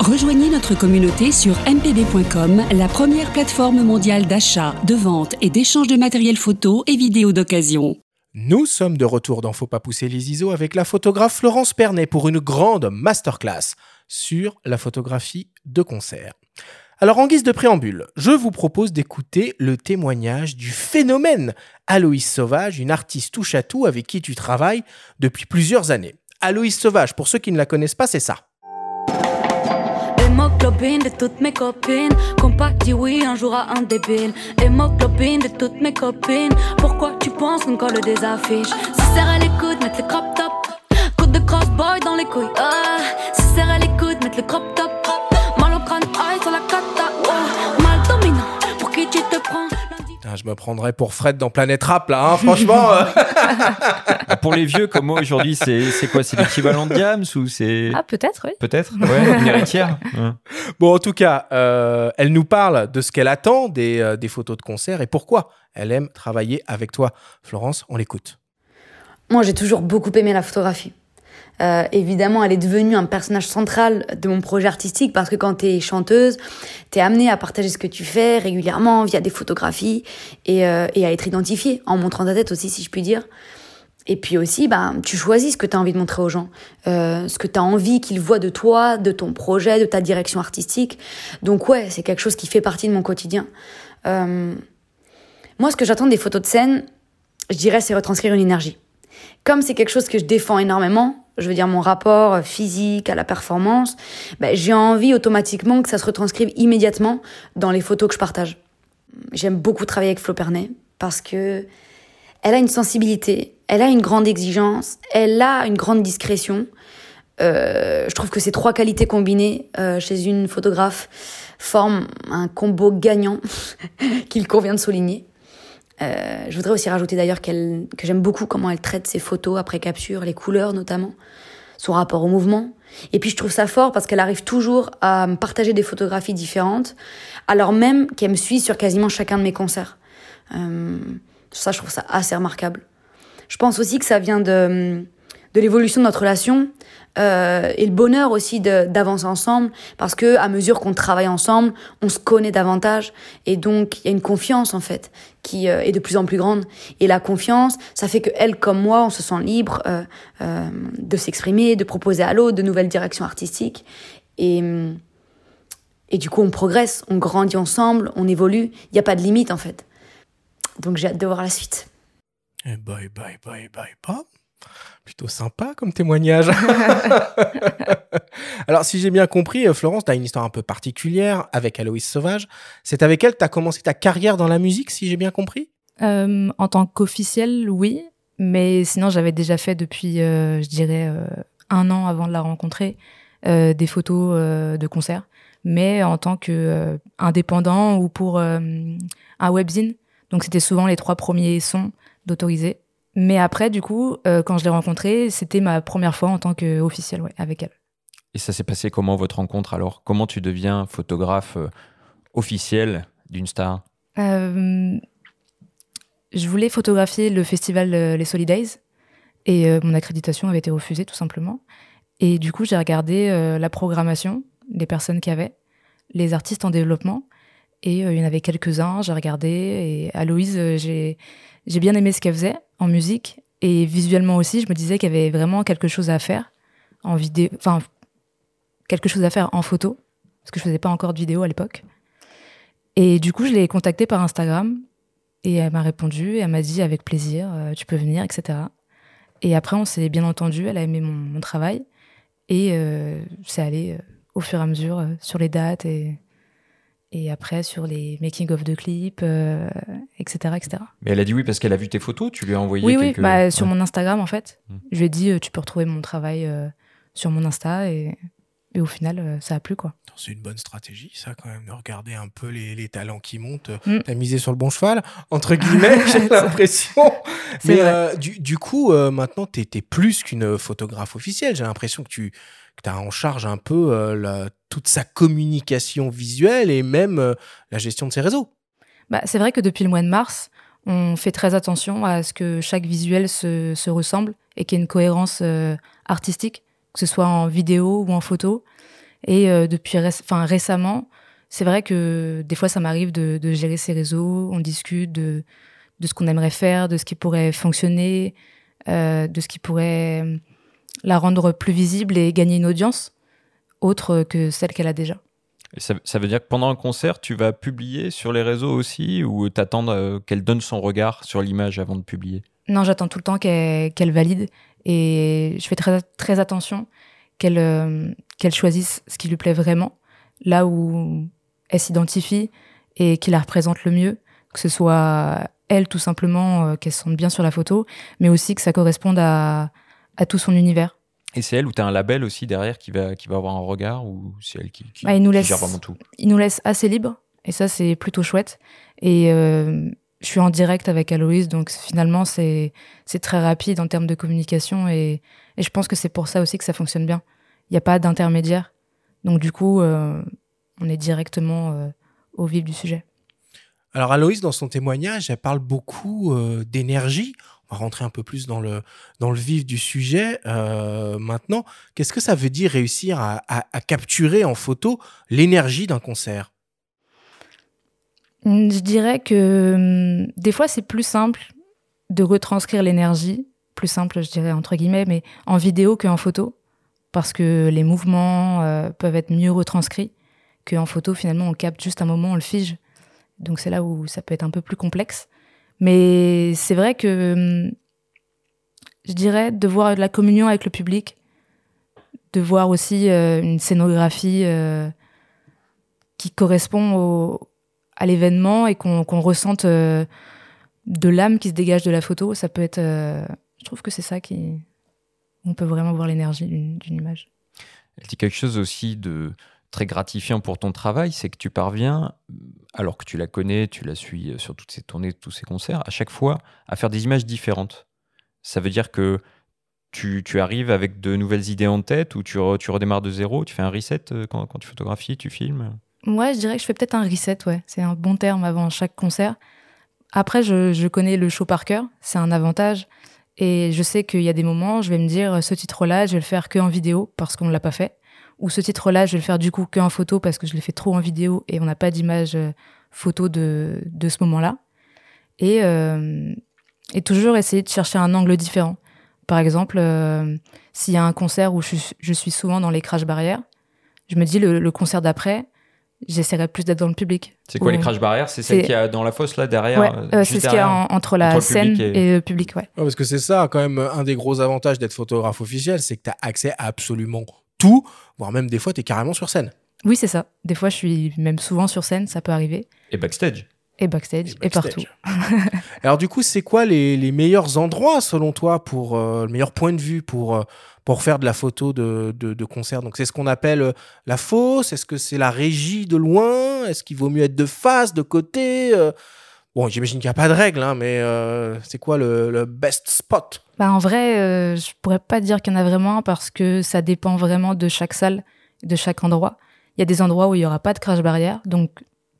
Rejoignez notre communauté sur mpb.com, la première plateforme mondiale d'achat, de vente et d'échange de matériel photo et vidéo d'occasion. Nous sommes de retour dans Faut pas pousser les ISO avec la photographe Florence Pernet pour une grande masterclass sur la photographie de concert. Alors en guise de préambule, je vous propose d'écouter le témoignage du phénomène Aloïs Sauvage, une artiste touche à tout avec qui tu travailles depuis plusieurs années. Aloïs Sauvage, pour ceux qui ne la connaissent pas, c'est ça Hémoglobine de toutes mes copines pas dit oui un jour à un débile. Hémoglobine de toutes mes copines Pourquoi tu penses qu'on colle des affiches? Si serre à l'écoute, mettre le crop top. Coup de crossboy dans les couilles ah. Si serre à l'écoute, mettre le crop top je me prendrais pour Fred dans Planète Rap, là, hein, franchement. Euh. pour les vieux comme moi aujourd'hui, c'est, quoi? C'est l'équivalent de Diams ou c'est... Ah, peut-être, oui. Peut-être, ouais, une héritière. Bon, en tout cas, euh, elle nous parle de ce qu'elle attend des, euh, des photos de concert et pourquoi elle aime travailler avec toi. Florence, on l'écoute. Moi, j'ai toujours beaucoup aimé la photographie. Euh, évidemment, elle est devenue un personnage central de mon projet artistique parce que quand tu es chanteuse, tu es amenée à partager ce que tu fais régulièrement via des photographies et, euh, et à être identifiée en montrant ta tête aussi, si je puis dire. Et puis aussi, bah, tu choisis ce que tu as envie de montrer aux gens, euh, ce que tu as envie qu'ils voient de toi, de ton projet, de ta direction artistique. Donc ouais, c'est quelque chose qui fait partie de mon quotidien. Euh, moi, ce que j'attends des photos de scène, je dirais, c'est retranscrire une énergie. Comme c'est quelque chose que je défends énormément, je veux dire mon rapport physique à la performance, ben, j'ai envie automatiquement que ça se retranscrive immédiatement dans les photos que je partage. J'aime beaucoup travailler avec Flo Pernet parce que elle a une sensibilité, elle a une grande exigence, elle a une grande discrétion. Euh, je trouve que ces trois qualités combinées euh, chez une photographe forment un combo gagnant qu'il convient de souligner. Euh, je voudrais aussi rajouter d'ailleurs que j'aime beaucoup comment elle traite ses photos après capture, les couleurs notamment, son rapport au mouvement. Et puis je trouve ça fort parce qu'elle arrive toujours à me partager des photographies différentes, alors même qu'elle me suit sur quasiment chacun de mes concerts. Euh, ça, je trouve ça assez remarquable. Je pense aussi que ça vient de, de l'évolution de notre relation euh, et le bonheur aussi d'avancer ensemble parce que à mesure qu'on travaille ensemble, on se connaît davantage et donc il y a une confiance en fait qui euh, est de plus en plus grande et la confiance, ça fait que elle comme moi, on se sent libre euh, euh de s'exprimer, de proposer à l'autre de nouvelles directions artistiques et et du coup on progresse, on grandit ensemble, on évolue, il n'y a pas de limite en fait. Donc j'ai hâte de voir la suite. Et bye bye bye bye bye. Plutôt sympa comme témoignage. Alors, si j'ai bien compris, euh, Florence, tu as une histoire un peu particulière avec Aloïs Sauvage. C'est avec elle que tu as commencé ta carrière dans la musique, si j'ai bien compris? Euh, En tant qu'officielle, oui. Mais sinon, j'avais déjà fait depuis, euh, je dirais, un an avant de la rencontrer, des photos de concerts. Mais en tant qu'indépendant ou pour un webzine. Donc, c'était souvent les trois premiers sons d'autoriser. Mais après, du coup, euh, quand je l'ai rencontrée, c'était ma première fois en tant qu'officielle ouais, avec elle. Et ça s'est passé comment votre rencontre? Alors Comment tu deviens photographe euh, officiel d'une star? Euh, Je voulais photographier le festival Les Solidays et mon accréditation avait été refusée tout simplement. Et du coup, j'ai regardé la programmation des personnes qui avaient, les artistes en développement. Et il y en avait quelques-uns, j'ai regardé. Et Aloïse, j'ai j'ai bien aimé ce qu'elle faisait en musique et visuellement aussi, je me disais qu'il y avait vraiment quelque chose à faire en vidéo, enfin quelque chose à faire en photo parce que je faisais pas encore de vidéo à l'époque. Et du coup, je l'ai contactée par Instagram et elle m'a répondu et elle m'a dit avec plaisir, euh, tu peux venir, etc. Et après, on s'est bien entendu, elle a aimé mon, travail et euh, c'est allé euh, au fur et à mesure sur les dates et et après sur les making of de clips, etc., etc. Mais elle a dit oui parce qu'elle a vu tes photos, tu lui as envoyé Oui, oui, bah, sur mon Instagram en fait. Mmh. Je lui ai dit, euh, tu peux retrouver mon travail euh, sur mon Insta et, et au final, euh, ça a plu quoi. C'est une bonne stratégie, ça, quand même, de regarder un peu les, les talents qui montent. Mmh. T'as misé sur le bon cheval, entre guillemets, j'ai l'impression. Mais du, du, coup, maintenant, t'es es plus qu'une photographe officielle. J'ai l'impression que tu que tu as en charge un peu euh, toute sa communication visuelle et même euh, la gestion de ses réseaux. Bah, c'est vrai que depuis le mois de mars, on fait très attention à ce que chaque visuel se, se ressemble et qu'il y ait une cohérence euh, artistique, que ce soit en vidéo ou en photo. Et depuis récemment, c'est vrai que des fois, ça m'arrive de, gérer ces réseaux, on discute de ce qu'on aimerait faire, de ce qui pourrait fonctionner, de ce qui pourrait la rendre plus visible et gagner une audience autre que celle qu'elle a déjà. ça, veut dire que pendant un concert, tu vas publier sur les réseaux aussi ou t'attends euh, qu'elle donne son regard sur l'image avant de publier? Non, j'attends tout le temps qu'elle valide et je fais très, très attention qu'elle euh, qu'elle choisisse ce qui lui plaît vraiment, là où elle s'identifie et qui la représente le mieux, que ce soit elle tout simplement, euh, qu'elle se sente bien sur la photo, mais aussi que ça corresponde à, à tout son univers. Et c'est elle ou tu as un label aussi derrière qui va, qui va avoir un regard ou c'est elle qui, bah, il nous laisse, gère vraiment tout? Il nous laisse assez libre et ça c'est plutôt chouette. Et euh, je suis en direct avec Aloïse donc finalement c'est très rapide en termes de communication et, et je pense que c'est pour ça aussi que ça fonctionne bien. Il n'y a pas d'intermédiaire. Donc du coup euh, on est directement euh, au vif du sujet. Alors Aloïse, dans son témoignage, elle parle beaucoup d'énergie rentrer un peu plus dans le, dans vif du sujet euh, maintenant. Qu'est-ce que ça veut dire réussir à, capturer en photo l'énergie d'un concert? Je dirais que hum, des fois, c'est plus simple de retranscrire l'énergie, plus simple, je dirais, entre guillemets, mais en vidéo qu'en photo, parce que les mouvements euh, peuvent être mieux retranscrits qu'en photo. Finalement, on capte juste un moment, on le fige. Donc c'est là où ça peut être un peu plus complexe. Mais c'est vrai que hum, je dirais de voir la communion avec le public de voir aussi euh, une scénographie euh, qui correspond au, à l'événement et qu'on ressente euh, de l'âme qui se dégage de la photo. Ça peut être. je trouve que c'est ça qui. On peut vraiment voir l'énergie d'une image. Elle dit quelque chose aussi de très gratifiant pour ton travail, c'est que tu parviens, alors que tu la connais, tu la suis sur toutes ses tournées, tous ses concerts, à chaque fois à faire des images différentes. Ça veut dire que tu, arrives avec de nouvelles idées en tête ou tu, re- tu redémarres de zéro, tu fais un reset euh, quand, tu photographies, tu filmes? Ouais, je dirais que je fais peut-être un reset, ouais. C'est un bon terme avant chaque concert. Après, je, je connais le show par cœur, c'est un avantage. Et je sais qu'il y a des moments, je vais me dire, ce titre-là, je vais le faire que en vidéo parce qu'on ne l'a pas fait. Ou ce titre-là, je vais le faire du coup que en photo parce que je l'ai fait trop en vidéo et on n'a pas d'image euh, photo de, de ce moment-là. Et, euh, et toujours essayer de chercher un angle différent. Par exemple, euh, s'il y a un concert où je, suis- je suis souvent dans les crash barrières, je me dis le, le concert d'après, j'essaierai plus d'être dans le public. C'est quoi les crash barrières? C'est celle qu'il y a dans la fosse là derrière Ouais, euh, c'est ce qu'il y a en- entre la entre scène public et... le public, ouais. Ouais, parce que c'est ça, quand même, un des gros avantages d'être photographe officiel, c'est que tu as accès à absolument tout, voire même des fois, tu es carrément sur scène. Oui, c'est ça. Des fois, je suis même souvent sur scène, ça peut arriver. Et backstage. Et backstage, et, backstage. partout. Alors, du coup, c'est quoi les, les meilleurs endroits, selon toi, pour euh, le meilleur point de vue pour, euh, pour faire de la photo de, de, de concert? Donc, c'est ce qu'on appelle euh, la fosse Est-ce que c'est la régie de loin? Est-ce qu'il vaut mieux être de face, de côté Euh, Bon, j'imagine qu'il n'y a pas de règle, hein, mais euh, c'est quoi le, le best spot? Bah, en vrai, euh, je pourrais pas dire qu'il y en a vraiment parce que ça dépend vraiment de chaque salle, de chaque endroit. Il y a des endroits où il y aura pas de crash barrière, donc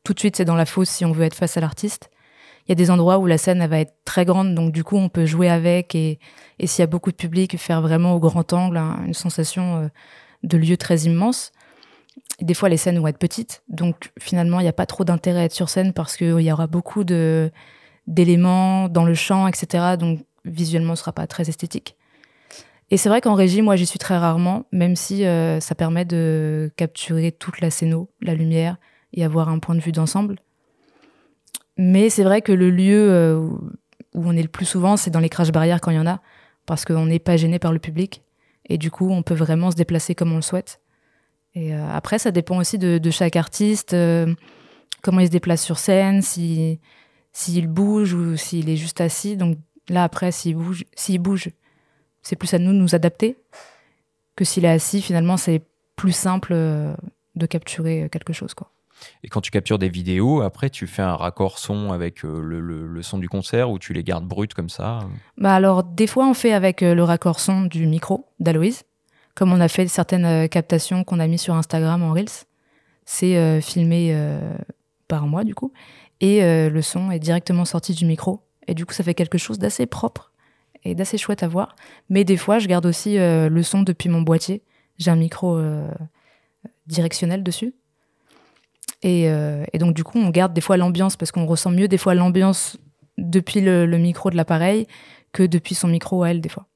tout de suite c'est dans la fosse si on veut être face à l'artiste. Il y a des endroits où la scène elle va être très grande, donc du coup on peut jouer avec et, et s'il y a beaucoup de public, faire vraiment au grand angle hein, une sensation euh, de lieu très immense. Des fois les scènes vont être petites, donc finalement il n'y a pas trop d'intérêt à être sur scène parce qu'il y aura beaucoup d'éléments dans le champ, etc. Donc visuellement, ce sera pas très esthétique. Et c'est vrai qu'en régie, moi, j'y suis très rarement, même si euh, ça permet de capturer toute la scéno, la lumière, et avoir un point de vue d'ensemble. Mais c'est vrai que le lieu euh, où on est le plus souvent, c'est dans les crash barrières quand il y en a, parce qu'on n'est pas gêné par le public, et du coup, on peut vraiment se déplacer comme on le souhaite. Et euh, après, ça dépend aussi de, de chaque artiste, euh, comment il se déplace sur scène, si s'il bouge ou s'il est juste assis. Donc là, après, s'il bouge, s'il bouge, c'est plus à nous de nous adapter que s'il est assis. Finalement, c'est plus simple euh, de capturer quelque chose, quoi. Et quand tu captures des vidéos, après tu fais un raccord son avec le, le- le son du concert ou tu les gardes brutes comme ça? Bah alors, des fois, on fait avec le raccord son du micro d'Aloïse, comme on a fait certaines euh, captations qu'on a mis sur Instagram en Reels. C'est euh, filmé euh, par moi, du coup, et le son est directement sorti du micro. Et du coup, ça fait quelque chose d'assez propre et d'assez chouette à voir. Mais des fois, je garde aussi le son depuis mon boîtier. J'ai un micro directionnel dessus. Et, et donc, du coup, on garde des fois l'ambiance parce qu'on ressent mieux des fois l'ambiance depuis le, le micro de l'appareil que depuis son micro à elle, des fois.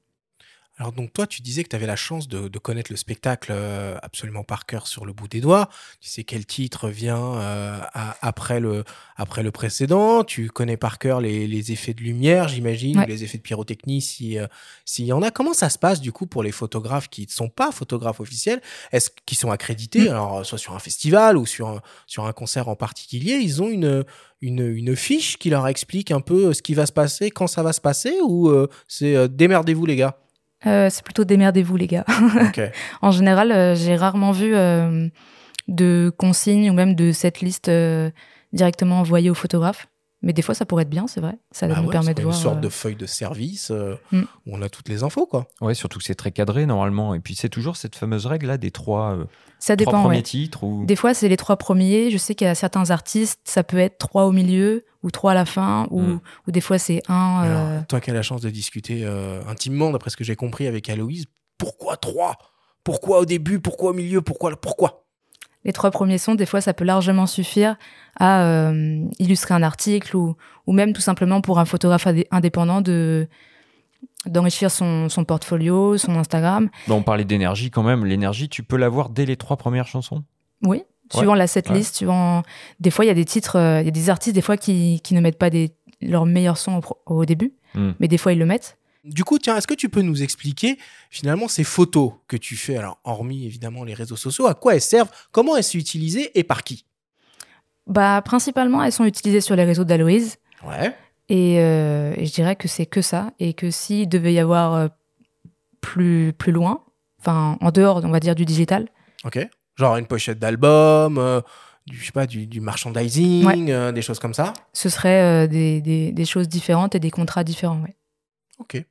Alors donc toi, tu disais que tu avais la chance de, de connaître le spectacle euh, absolument par cœur sur le bout des doigts. Tu sais quel titre vient euh, à- après, le, après le précédent. Tu connais par cœur les, les effets de lumière, j'imagine, Ouais. ou les effets de pyrotechnie si, euh, s'il y en a. Comment ça se passe du coup pour les photographes qui ne sont pas photographes officiels? Est-ce qu'ils sont accrédités Mm. Alors soit sur un festival ou sur un, sur un concert en particulier, ils ont une, une, une fiche qui leur explique un peu ce qui va se passer, quand ça va se passer, ou euh, c'est euh, démerdez-vous les gars? Euh, c'est plutôt démerdez-vous, les gars. En général, euh, j'ai rarement vu euh, de consignes ou même de cette liste directement envoyées au photographe. Mais des fois, ça pourrait être bien, c'est vrai. Ça Bah nous ouais, permet c'est de une voir. sorte euh, de feuille de service euh, Mm. où on a toutes les infos, quoi. Ouais, surtout que c'est très cadré normalement. Et puis c'est toujours cette fameuse règle là des trois, euh, Ça trois dépend, premiers ouais. titres. Ou... Des fois, c'est les trois premiers. Je sais qu'il y a certains artistes, ça peut être trois au milieu ou trois à la fin, ou, Mm. ou des fois, c'est un. Alors, toi qui as la chance de discuter euh, intimement, d'après ce que j'ai compris avec Aloïse, pourquoi trois? Pourquoi au début? Pourquoi au milieu? Pourquoi Pourquoi? Les trois premiers sons, des fois, ça peut largement suffire à euh, illustrer un article ou, ou même tout simplement pour un photographe indé- indépendant de d'enrichir son, son portfolio, son Instagram. Bah, on parlait d'énergie quand même. L'énergie, tu peux l'avoir dès les trois premières chansons? Oui, suivant la setlist, suivant. Des fois, il y a des titres, euh, il y a des artistes des fois qui, qui ne mettent pas des, leurs meilleurs sons au, début, Mm. mais des fois ils le mettent. Du coup, tiens, est-ce que tu peux nous expliquer finalement ces photos que tu fais, alors hormis évidemment les réseaux sociaux, à quoi elles servent, comment elles sont utilisées et par qui? Bah, principalement, elles sont utilisées sur les réseaux d'Aloïse. Ouais. Et, euh, et je dirais que c'est que ça. Et que s'il devait y avoir euh, plus, plus loin, enfin, en dehors, on va dire, du digital, Ok. Genre une pochette d'album, euh, du, je sais pas, du, du merchandising, des choses comme ça? ce serait des, des, des choses différentes et des contrats différents. ouais. Ok.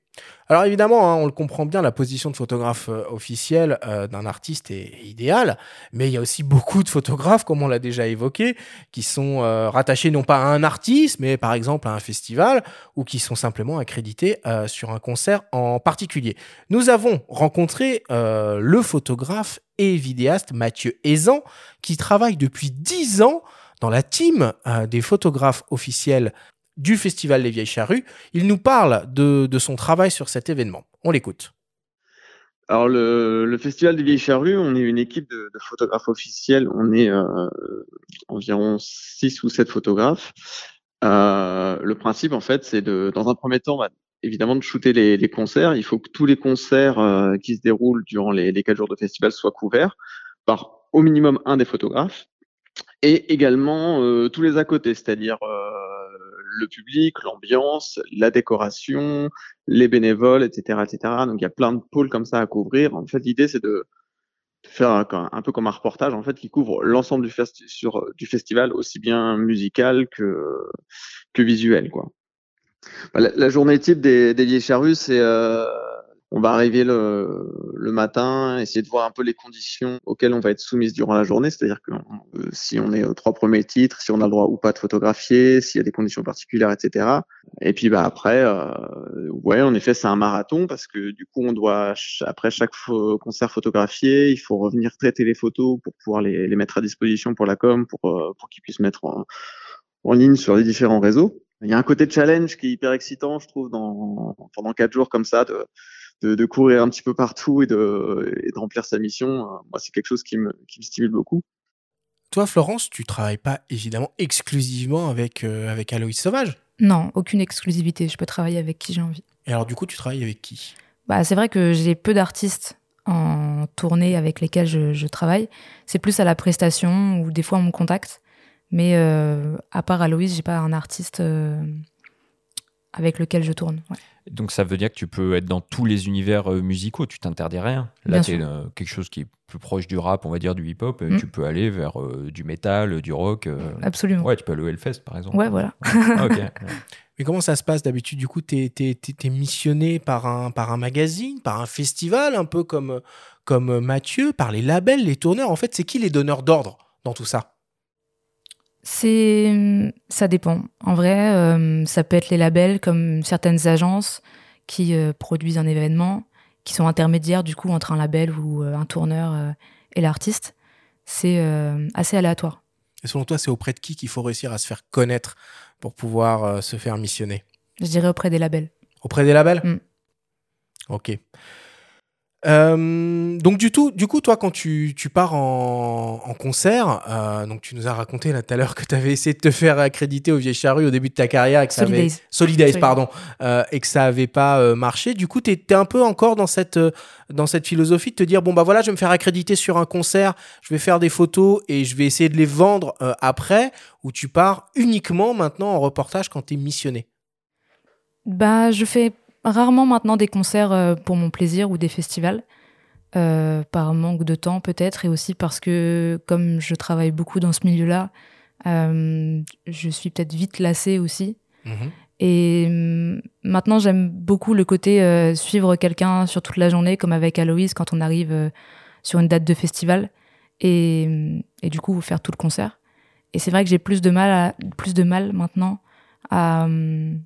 Alors évidemment, hein, on le comprend bien, la position de photographe euh, officiel euh, d'un artiste est, idéale, mais il y a aussi beaucoup de photographes, comme on l'a déjà évoqué, qui sont euh, rattachés non pas à un artiste, mais par exemple à un festival, ou qui sont simplement accrédités euh, sur un concert en particulier. Nous avons rencontré le photographe et vidéaste Mathieu Aizan, qui travaille depuis 10 ans dans la team des photographes officiels du Festival Les Vieilles Charrues. Il nous parle de, de son travail sur cet événement. On l'écoute. Alors le, le Festival des Vieilles Charrues, on est une équipe de, photographes officiels. On est euh, environ six ou sept photographes. Euh, le principe, en fait, c'est de, dans un premier temps, bah, évidemment, de shooter les, concerts. Il faut que tous les concerts euh, qui se déroulent durant les, les quatre jours de festival soient couverts par au minimum un des photographes. Et également tous les à côté, c'est-à-dire le public, l'ambiance, la décoration, les bénévoles, etc., etc. Donc il y a plein de pôles comme ça à couvrir. En fait, l'idée c'est de faire un, peu comme un reportage en fait qui couvre l'ensemble du, festival, aussi bien musical que que visuel, quoi. Bah, la, journée type des, des charrues, c'est euh, on va arriver le, matin, essayer de voir un peu les conditions auxquelles on va être soumise durant la journée, c'est-à-dire que euh, si on est aux trois premiers titres, si on a le droit ou pas de photographier, s'il y a des conditions particulières, etc. Et puis bah après, euh, ouais, en effet, c'est un marathon parce que du coup, on doit après chaque concert photographier, il faut revenir traiter les photos pour pouvoir les, mettre à disposition pour la com, pour euh, qu'ils puissent mettre en, ligne sur les différents réseaux. Il y a un côté challenge qui est hyper excitant, je trouve, pendant quatre jours comme ça, de, de courir un petit peu partout et de, et de remplir sa mission. Euh, Moi, c'est quelque chose qui me, qui me stimule beaucoup. Toi, Florence, tu travailles pas évidemment exclusivement avec, euh, avec Aloïs Sauvage? Non, aucune exclusivité. Je peux travailler avec qui j'ai envie. Et alors, du coup, tu travailles avec qui? Bah, c'est vrai que j'ai peu d'artistes en tournée avec lesquels je, je travaille. C'est plus à la prestation ou des fois on me contacte. Mais euh, à part Aloïs, j'ai pas un artiste euh, avec lequel je tourne. ouais. Donc ça veut dire que tu peux être dans tous les univers euh, musicaux, tu t'interdis rien. Là, tu es sûr. quelque chose qui est plus proche du rap, on va dire du hip-hop, et Mm. tu peux aller vers euh, du métal, du rock. euh, Absolument. Ouais, tu peux aller au Hellfest, par exemple. Ouais, voilà. Ah, ok. Mais comment ça se passe d'habitude? Du coup, tu es, missionné par un, par un magazine, par un festival, un peu comme, comme Mathieu, par les labels, les tourneurs. En fait, c'est qui les donneurs d'ordre dans tout ça? C'est, ça dépend. En vrai, euh, ça peut être les labels comme certaines agences qui euh, produisent un événement, qui sont intermédiaires du coup entre un label ou euh, un tourneur et l'artiste. C'est assez aléatoire. Et selon toi, c'est auprès de qui qu'il faut réussir à se faire connaître pour pouvoir se faire missionner? Je dirais auprès des labels. Auprès des labels? Mm. Ok. Euh, donc du, tout, du coup, toi, quand tu, tu pars en, en concert, euh, donc tu nous as raconté là tout à l'heure que tu avais essayé de te faire accréditer au Vieille Charrue au début de ta carrière et que ça avait pardon, euh, et que ça avait pas marché. Du coup, tu es, un peu encore dans cette dans cette philosophie de te dire bon bah voilà, je vais me faire accréditer sur un concert, je vais faire des photos et je vais essayer de les vendre après, ou tu pars uniquement maintenant en reportage quand tu es missionné? Bah, je fais rarement maintenant des concerts euh, pour mon plaisir ou des festivals, euh, par manque de temps peut-être, et aussi parce que comme je travaille beaucoup dans ce milieu-là, euh, je suis peut-être vite lassée aussi. Mhm. Et hum, maintenant, j'aime beaucoup le côté suivre quelqu'un sur toute la journée, comme avec Aloïse quand on arrive sur une date de festival, et, hum, et du coup faire tout le concert. Et c'est vrai que j'ai plus de mal, à, plus de mal maintenant à, hum,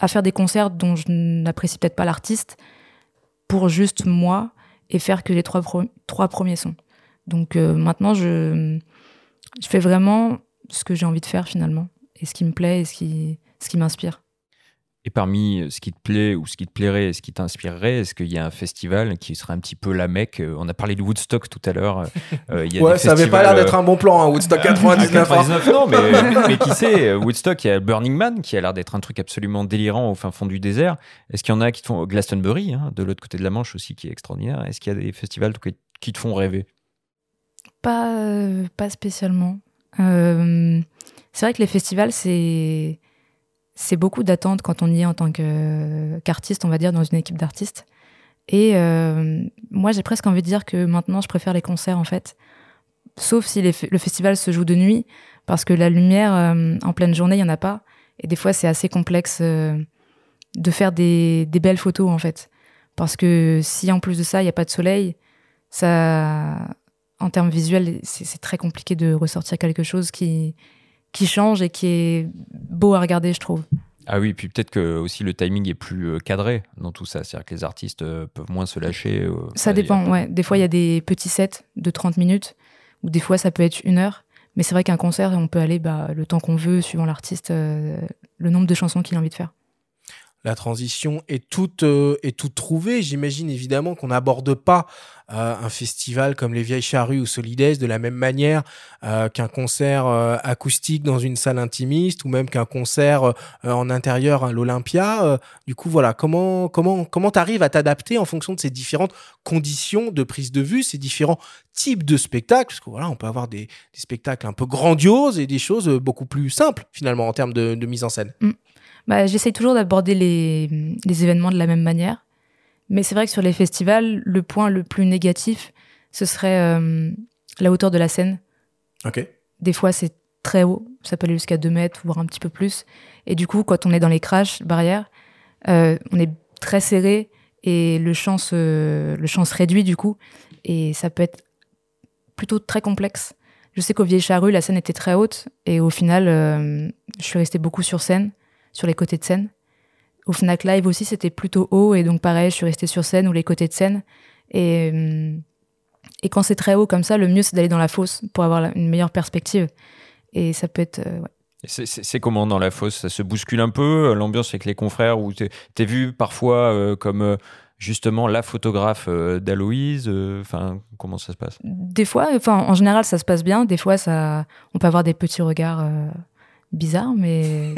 à faire des concerts dont je n'apprécie peut-être pas l'artiste pour juste moi et faire que les trois, trois premiers sons. Donc euh, maintenant, je, je fais vraiment ce que j'ai envie de faire finalement, et ce qui me plaît et ce qui, ce qui m'inspire. Et parmi ce qui te plaît ou ce qui te plairait et ce qui t'inspirerait, est-ce qu'il y a un festival qui serait un petit peu la mecque? On a parlé de Woodstock tout à l'heure. Euh, ouais, ça avait pas l'air d'être un bon plan, hein, Woodstock 99. 99 non, mais, mais, qui sait Woodstock, il y a Burning Man qui a l'air d'être un truc absolument délirant au fin fond du désert. Est-ce qu'il y en a qui te font Glastonbury, hein, de l'autre côté de la Manche aussi, qui est extraordinaire Est-ce qu'il y a des festivals qui te font rêver? Pas, euh, pas spécialement. Euh, c'est vrai que les festivals, c'est c'est beaucoup d'attentes quand on y est en tant qu'artiste, on va dire, dans une équipe d'artistes. Et euh, moi, j'ai presque envie de dire que maintenant, je préfère les concerts, en fait. Sauf si le festival se joue de nuit, parce que la lumière, euh, en pleine journée, il n'y en a pas. Et des fois, c'est assez complexe euh, de faire des, des, belles photos, en fait. Parce que si, en plus de ça, il n'y a pas de soleil, ça, en termes visuels, c'est très compliqué de ressortir quelque chose qui, qui change et qui est beau à regarder, je trouve. Ah oui, puis peut-être que aussi le timing est plus euh, cadré dans tout ça, c'est-à-dire que les artistes euh, peuvent moins se lâcher. Euh, ça dépend, ouais. Des fois, il y a des petits sets de 30 minutes, ou des fois, ça peut être une heure. Mais c'est vrai qu'un concert, on peut aller bah, le temps qu'on veut, suivant l'artiste, le nombre de chansons qu'il a envie de faire la transition est toute, euh, est toute trouvée. J'imagine évidemment qu'on n'aborde pas euh, un festival comme les Vieilles Charrues ou Solides de la même manière euh, qu'un concert acoustique dans une salle intimiste ou même qu'un concert en intérieur à l'Olympia. du coup, voilà, comment comment comment t'arrives à t'adapter en fonction de ces différentes conditions de prise de vue, ces différents types de spectacles, parce que voilà, on peut avoir des, spectacles un peu grandioses et des choses beaucoup plus simples finalement en termes de, mise en scène. Mm bah, J'essaye toujours d'aborder les, événements de la même manière. Mais c'est vrai que sur les festivals, le point le plus négatif, ce serait euh, la hauteur de la scène. Ok. Des fois, c'est très haut. Ça peut aller jusqu'à 2 mètres, voire un petit peu plus. Et du coup, quand on est dans les crashs barrières, euh, on est très serré et le champ, se, le champ se réduit du coup. Et ça peut être plutôt très complexe. Je sais qu'au Vieille Charrue, la scène était très haute. Et au final, euh, je suis restée beaucoup sur scène sur les côtés de scène. Au Fnac Live aussi, c'était plutôt haut, et donc pareil, je suis restée sur scène ou les côtés de scène. Et, euh, et quand c'est très haut comme ça, le mieux, c'est d'aller dans la fosse pour avoir une meilleure perspective. Et ça peut être. Euh, c'est comment dans la fosse? Ça se bouscule un peu L'ambiance avec les confrères Ou t'es es vu parfois euh, comme justement la photographe d'Aloïse Enfin, comment ça se passe? Des fois, enfin, en général, ça se passe bien. Des fois, ça, on peut avoir des petits regards bizarre, mais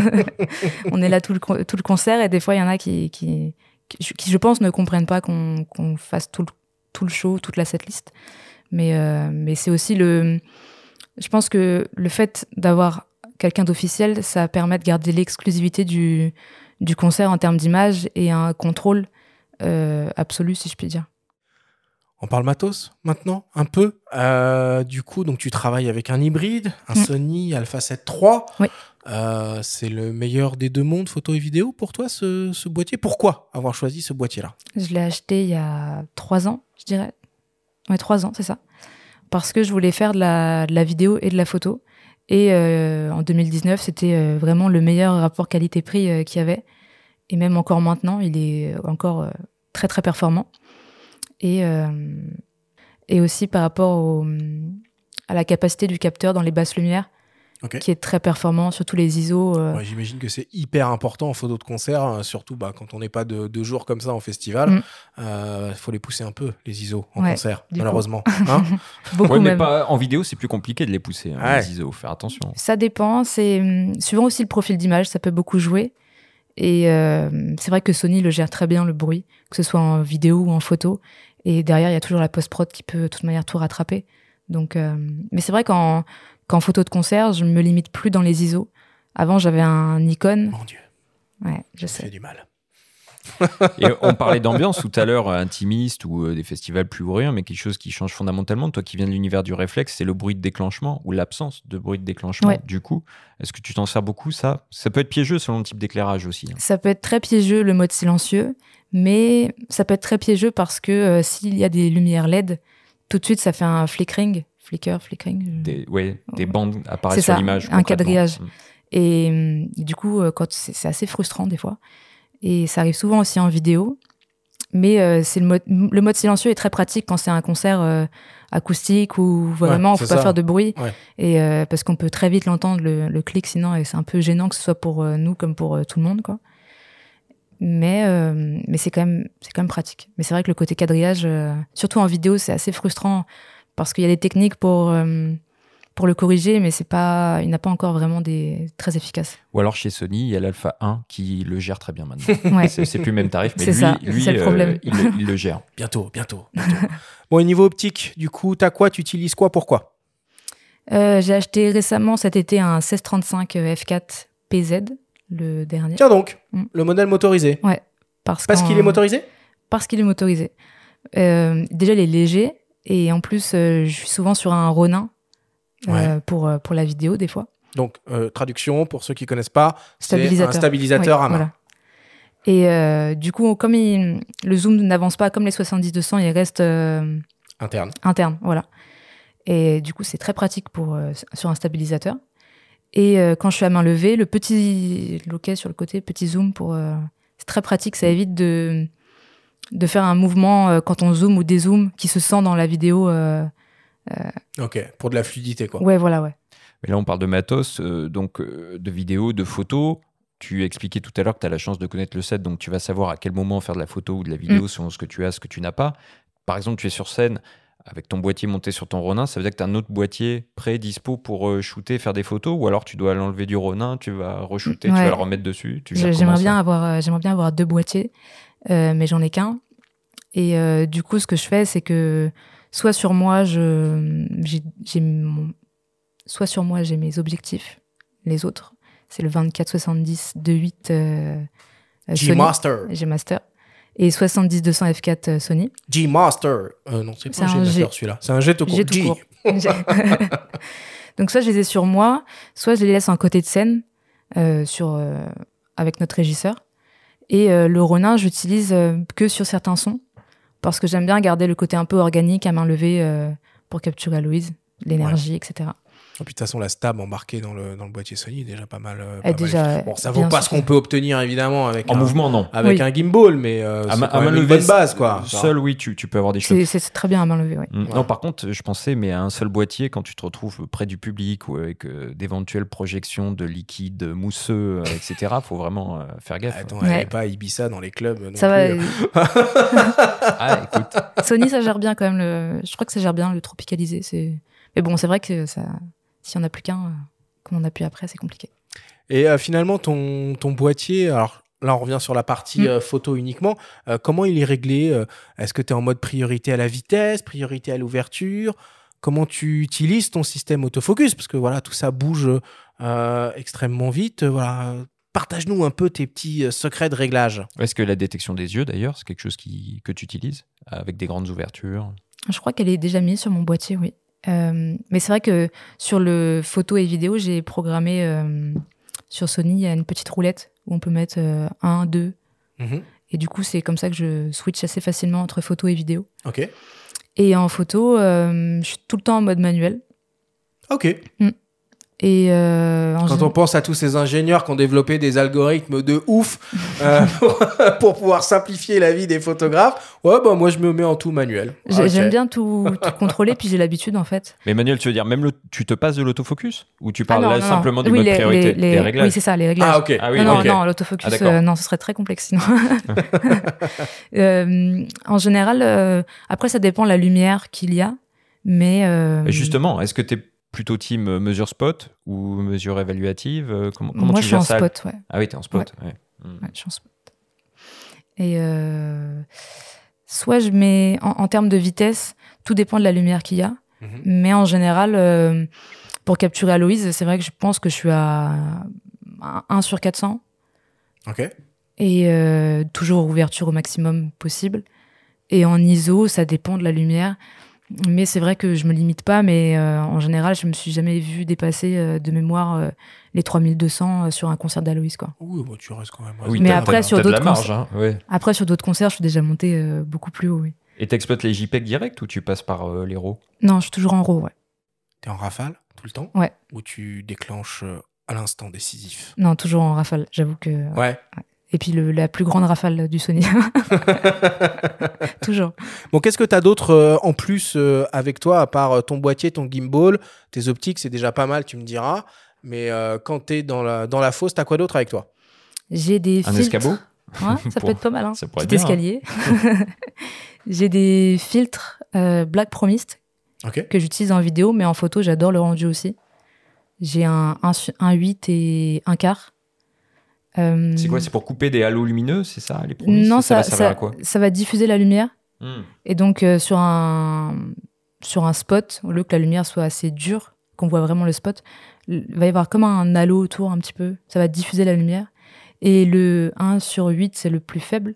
on est là tout le, tout le concert et des fois il y en a qui, qui, qui, je pense, ne comprennent pas qu'on fasse tout le, tout le show, toute la setlist. Mais, euh, mais c'est aussi le. Je pense que le fait d'avoir quelqu'un d'officiel, ça permet de garder l'exclusivité du, du concert en termes d'image et un contrôle euh, absolu, si je puis dire. On parle matos maintenant, un peu. Euh, du coup, donc tu travailles avec un hybride, un mm. Sony Alpha 7 III. Oui. Euh, c'est le meilleur des deux mondes, photo et vidéo, pour toi, ce, boîtier? Pourquoi avoir choisi ce boîtier-là? Je l'ai acheté il y a trois ans, je dirais. Oui, trois ans, c'est ça. Parce que je voulais faire de la, vidéo et de la photo. Et euh, en 2019, c'était vraiment le meilleur rapport qualité-prix qu'il y avait. Et même encore maintenant, il est encore très très performant et, euh, et aussi par rapport au, à la capacité du capteur dans les basses lumières. qui est très performant, surtout les ISO. Euh. J'imagine que c'est hyper important en photo de concert, hein, surtout bah, quand on n'est pas de deux jours comme ça en festival. Il mm. euh, faut les pousser un peu, les ISO, en concert, malheureusement. Hein Beaucoup mais Pas, en vidéo, c'est plus compliqué de les pousser, hein, les ISO, faire attention. Ça dépend, c'est hum, suivant aussi le profil d'image, ça peut beaucoup jouer. Et c'est vrai que Sony le gère très bien, le bruit, que ce soit en vidéo ou en photo. Et derrière, il y a toujours la post-prod qui peut de toute manière tout rattraper. Donc, euh, mais c'est vrai qu'en, qu'en photo de concert, je me limite plus dans les ISO. Avant, j'avais un Nikon. Mon Dieu. Ouais, je sais. fait du mal. Et on parlait d'ambiance tout à l'heure, euh, intimiste ou euh, des festivals plus bruyants, mais quelque chose qui change fondamentalement. Toi qui viens de l'univers du réflexe, c'est le bruit de déclenchement ou l'absence de bruit de déclenchement. Du coup, est-ce que tu t'en sers beaucoup ça? Ça peut être piégeux selon le type d'éclairage aussi. Hein. Ça peut être très piégeux le mode silencieux, mais ça peut être très piégeux parce que euh, s'il y a des lumières LED, tout de suite ça fait un flickering, flicker, flickering. Des, ouais, des bandes apparaissent sur l'image. Un quadrillage. Mm. Et, du coup, quand c'est assez frustrant des fois. Et ça arrive souvent aussi en vidéo. mais euh, c'est le mode, le mode silencieux est très pratique quand c'est un concert euh, acoustique où vraiment Ouais, c'est pas ça. faire de bruit. Ouais. Et euh, parce qu'on peut très vite l'entendre, le, le clic, sinon, et c'est un peu gênant que ce soit pour nous comme pour tout le monde, quoi. Mais, mais c'est quand même, c'est quand même pratique. Mais c'est vrai que le côté quadrillage, surtout en vidéo, c'est assez frustrant parce qu'il y a des techniques pour, pour le corriger, mais c'est pas, il n'a pas encore vraiment des très efficaces. Ou alors chez Sony, il y a l'Alpha 1 qui le gère très bien maintenant. Ouais. C'est plus le même tarif, mais lui, ça, lui c'est le euh, problème. il, le- il le gère. Bientôt, bientôt. bientôt. bon, au niveau optique, du coup, t'as quoi? Tu utilises quoi? Pourquoi? Euh, j'ai acheté récemment cet été un 1635 F4 PZ, le dernier. Tiens donc, Mm. le modèle motorisé. Ouais. Parce, Parce qu'il est motorisé? Parce qu'il est motorisé. Euh, déjà, il est léger. Et en plus, euh, je suis souvent sur un Ronin Ouais. pour, euh, pour la vidéo, des fois. Donc, euh, traduction, pour ceux qui connaissent pas, c'est un Stabilisateur. à main. voilà. Et euh, du coup, comme il- le zoom n'avance pas comme les 70-200, il reste euh, Interne. interne. Voilà. Et du coup, c'est très pratique pour, euh, sur un stabilisateur. Et euh, quand je suis à main levée, le petit loquet sur le côté, petit zoom, pour, euh, c'est très pratique. Ça évite de, de faire un mouvement euh, quand on zoome ou dézoome qui se sent dans la vidéo. Euh, Ok, pour de la fluidité, quoi. Ouais, voilà, ouais. Mais là, on parle de matos, euh, donc euh, de vidéos, de photos. Tu expliquais tout à l'heure que tu as la chance de connaître le set, donc tu vas savoir à quel moment faire de la photo ou de la vidéo Mm. selon ce que tu as, ce que tu n'as pas. Par exemple, tu es sur scène avec ton boîtier monté sur ton Ronin, ça veut dire que tu as un autre boîtier prêt, dispo pour euh, shooter, faire des photos, ou alors tu dois l'enlever du Ronin, tu vas re-shooter, tu vas le remettre dessus. J'aimerais bien avoir, euh, j'aimerais bien avoir deux boîtiers, euh, mais j'en ai qu'un. Et euh, du coup, ce que je fais, c'est que soit sur moi, je, j'ai, j'ai mon- soit sur moi, j'ai mes objectifs, les autres, c'est le 24-70 2.8 euh, euh, Sony. G-Master. G-Master. Et 70-200 F4 euh, Sony. G-Master. Euh, non, c'est C'est pas un G. celui-là. C'est un G tout court. Tout G. court. Donc soit je les ai sur moi, soit je les laisse en côté de scène euh, sur, avec notre régisseur. Et le Ronin, j'utilise que sur certains sons parce que j'aime bien garder le côté un peu organique à main levée euh, pour capturer Aloïse, l'énergie, etc. Et puis de toute façon, la stab embarquée dans le, dans le boîtier Sony est déjà pas mal. euh, pas mal déjà, efficace. bon, ça vaut pas ce qu'on peut obtenir évidemment avec En un, mouvement, non. avec Oui. un gimbal, mais euh, À c'est ma- quand à main une levée, bonne base, quoi. Seul, oui, tu, tu peux avoir des choses. C'est très bien à main levée, oui. Mm. Non, par contre, je pensais, mais à un seul boîtier, quand tu te retrouves près du public ou avec euh, d'éventuelles projections de liquide mousseux, euh, etc., faut vraiment euh, faire gaffe. Attends, Ouais. elle est pas Ibiza dans les clubs. non Ça va. Ah, écoute, Sony, ça gère bien quand même. Le... Je crois que ça gère bien le tropicalisé. C'est. Mais bon, c'est vrai que ça. S'il n'y en a plus qu'un, euh, comme on a pu après, c'est compliqué. Et euh, finalement, ton, ton boîtier, alors là, on revient sur la partie Mm. euh, photo uniquement. Euh, comment il est réglé Est-ce que tu es en mode priorité à la vitesse, priorité à l'ouverture? Comment tu utilises ton système autofocus? Parce que voilà, tout ça bouge euh, extrêmement vite. Voilà. Partage-nous un peu tes petits secrets de réglage. est-ce que la détection des yeux, d'ailleurs, c'est quelque chose qui, que tu utilises avec des grandes ouvertures? Je crois qu'elle est déjà mise sur mon boîtier, oui. Euh, mais c'est vrai que sur le photo et vidéo, j'ai programmé euh, sur Sony, il y a une petite roulette où on peut mettre euh, un, deux. Mhm. Et du coup, c'est comme ça que je switch assez facilement entre photo et vidéo. Ok. Et en photo, euh, je suis tout le temps en mode manuel. Ok. Et euh, Quand on pense à tous ces ingénieurs qui ont développé des algorithmes de ouf euh, pour, pour pouvoir simplifier la vie des photographes, ouais, bah moi je me mets en tout manuel. j'aime bien tout, tout contrôler, puis j'ai l'habitude en fait. Mais Manuel, tu veux dire, même le, tu te passes de l'autofocus Ou tu parles Ah non, là non, simplement non. du Oui, mode les- priorité les- les- des réglages Oui, c'est ça, les réglages. Ah, ok. Ah oui, non, non, l'autofocus, Ah, euh, non, ce serait très complexe sinon. Euh, en général, euh, après, ça dépend de la lumière qu'il y a, mais. euh, Justement, est-ce que tu es plutôt team euh, mesure spot ou mesure évaluative Euh, Comment, comment moi, tu je suis en ça spot, ouais. Ah oui, tu es en spot. ouais. Mm. Ouais, je suis en spot. Et euh, soit je mets, en, en termes de vitesse, tout dépend de la lumière qu'il y a, Mhm. mais en général, euh, pour capturer Aloïse, c'est vrai que je pense que je suis à 1 sur 400. Ok. et euh, toujours ouverture au maximum possible. Et en ISO, ça dépend de la lumière. Mais c'est vrai que je me limite pas, mais euh, en général, je me suis jamais vu dépasser euh, de mémoire euh, les 3200 sur un concert d'Aloïs. Quoi. Oui, bon, tu restes quand même. Oui, Mais après, sur d'autres marge. concerts- hein, ouais. Après, sur d'autres concerts, je suis déjà montée euh, beaucoup plus haut. Oui. Et t'exploites les JPEG direct ou tu passes par euh, les RAW Non, je suis toujours en RAW. Ouais. T'es en rafale tout le temps? Ouais. Ou tu déclenches euh, à l'instant décisif? Non, toujours en rafale. J'avoue que. Ouais. Et puis le, la plus grande rafale du Sony. Toujours. Bon, qu'est-ce que tu as d'autre euh, en plus euh, avec toi, à part euh, ton boîtier, ton gimbal, tes optiques, c'est déjà pas mal, tu me diras. Mais euh, quand tu es dans la, dans la fosse, tu as quoi d'autre avec toi? J'ai des Un filtres. escabeau? Ouais, ça Pour- peut être pas mal. Hein. ça pourrait Petit être bien, escalier. J'ai des filtres euh, Black Promised Ok. que j'utilise en vidéo, mais en photo, j'adore le rendu aussi. J'ai un, un, un 8 et un quart. Euh, C'est quoi C'est pour couper des halos lumineux, c'est ça les Non, ça, ça, va servir ça, à quoi? ça va diffuser la lumière. Hmm. Et donc, euh, sur, un, sur un spot, au lieu que la lumière soit assez dure, qu'on voit vraiment le spot, il va y avoir comme un halo autour un petit peu. Ça va diffuser la lumière. Et le 1 sur 8, c'est le plus faible.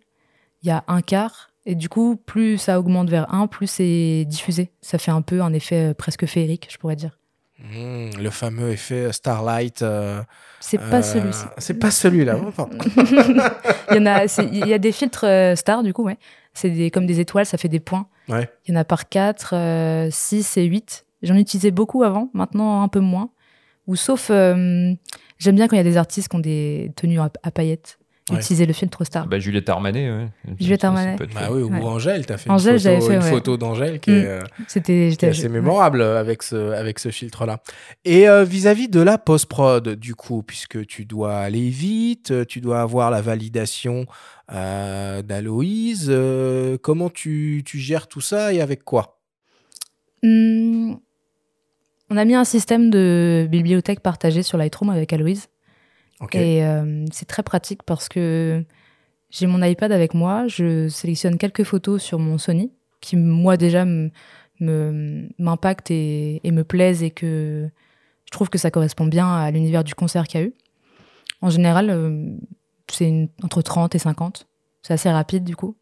Il y a un quart. Et du coup, plus ça augmente vers 1, plus c'est diffusé. Ça fait un peu un effet euh, presque féerique, je pourrais dire. Hmm, le fameux effet Starlight. euh, C'est pas euh, celui-ci. C'est pas celui-là. Il y en a, il y a des filtres euh, stars, du coup, ouais. C'est des, comme des étoiles, ça fait des points. ouais. Il y en a par 4, 6 et 8. J'en utilisais beaucoup avant, maintenant un peu moins. Ou sauf, euh, j'aime bien quand il y a des artistes qui ont des tenues à, à paillettes. Ouais. Utiliser le filtre star. Bah, Juliette Armanet, ouais. Juliette Armanet. Bah oui, ou Ouais. Angèle, tu as fait Angèle, une, j'avais photo, fait, une ouais. photo d'Angèle qui, Mm. est, euh, C'était, qui est assez ouais. mémorable avec ce, avec ce filtre-là. Et euh, vis-à-vis de la post-prod, du coup, puisque tu dois aller vite, tu dois avoir la validation euh, d'Aloïse, euh, comment tu, tu gères tout ça et avec quoi? Hmm, on a mis un système de bibliothèque partagée sur Lightroom avec Aloïse. Et euh, c'est très pratique parce que j'ai mon iPad avec moi, je sélectionne quelques photos sur mon Sony qui, moi, déjà, m'impactent et, et me plaisent et que je trouve que ça correspond bien à l'univers du concert qu'il y a eu. En général, euh, c'est entre 30 et 50. C'est assez rapide, du coup.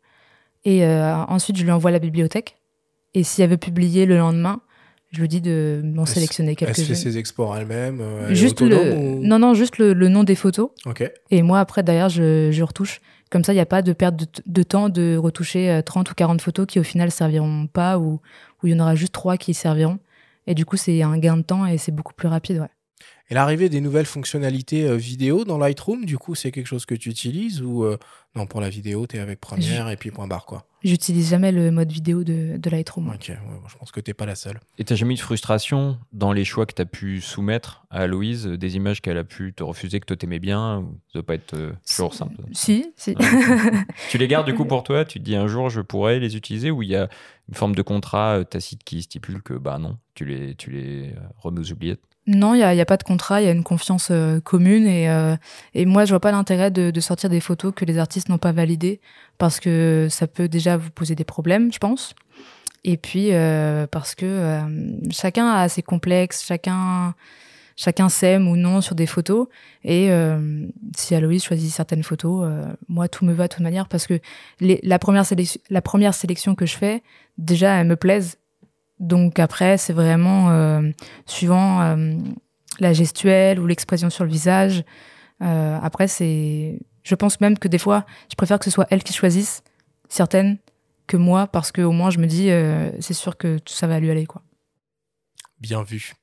Et euh, ensuite, je lui envoie la bibliothèque. Et si elle veut publier le lendemain, je lui dis de m'en Elle se- sélectionner Elle fait quelques-unes. ses exports elle-même euh, elle Juste le... ou- Non, non, juste le, le nom des photos. Ok. Et moi, après, derrière, je, je retouche. Comme ça, il n'y a pas de perte de, de temps de retoucher euh, 30 ou 40 photos qui, au final, serviront pas ou ou il y en aura juste trois qui serviront. Et du coup, c'est un gain de temps et c'est beaucoup plus rapide. Ouais. Et l'arrivée des nouvelles fonctionnalités euh, vidéo dans Lightroom, du coup, c'est quelque chose que tu utilises ou euh, non, pour la vidéo, tu es avec Premiere et puis point barre, quoi? J'utilise jamais le mode vidéo de, de Lightroom. Ok, ouais, bon, je pense que t'es pas la seule. Et t'as jamais eu de frustration dans les choix que t'as pu soumettre à Aloïse, euh, des images qu'elle a pu te refuser, que toi t'aimais bien ou Ça doit pas être euh, toujours simple? Si, si. tu les gardes du coup pour toi? Tu te dis un jour je pourrais les utiliser ou il y a une forme de contrat tacite qui stipule que bah non, tu les, tu les remets aux oubliettes? Non, il n'y a, y a pas de contrat, il y a une confiance euh, commune. Et, euh, et moi, je vois pas l'intérêt de, de sortir des photos que les artistes n'ont pas validées parce que ça peut déjà vous poser des problèmes, je pense. Et puis, euh, parce que euh, chacun a ses complexes, chacun, chacun s'aime ou non sur des photos. Et euh, si Aloïse choisit certaines photos, euh, moi, tout me va de toute manière parce que les, la, première sélection, la première sélection que je fais, déjà, elle me plaise. Donc après, c'est vraiment euh, suivant euh, la gestuelle ou l'expression sur le visage. Euh, après, c'est, je pense même que des fois, je préfère que ce soit elle qui choisisse certaines que moi, parce que au moins je me dis, euh, c'est sûr que ça va lui aller, quoi. Bien vu.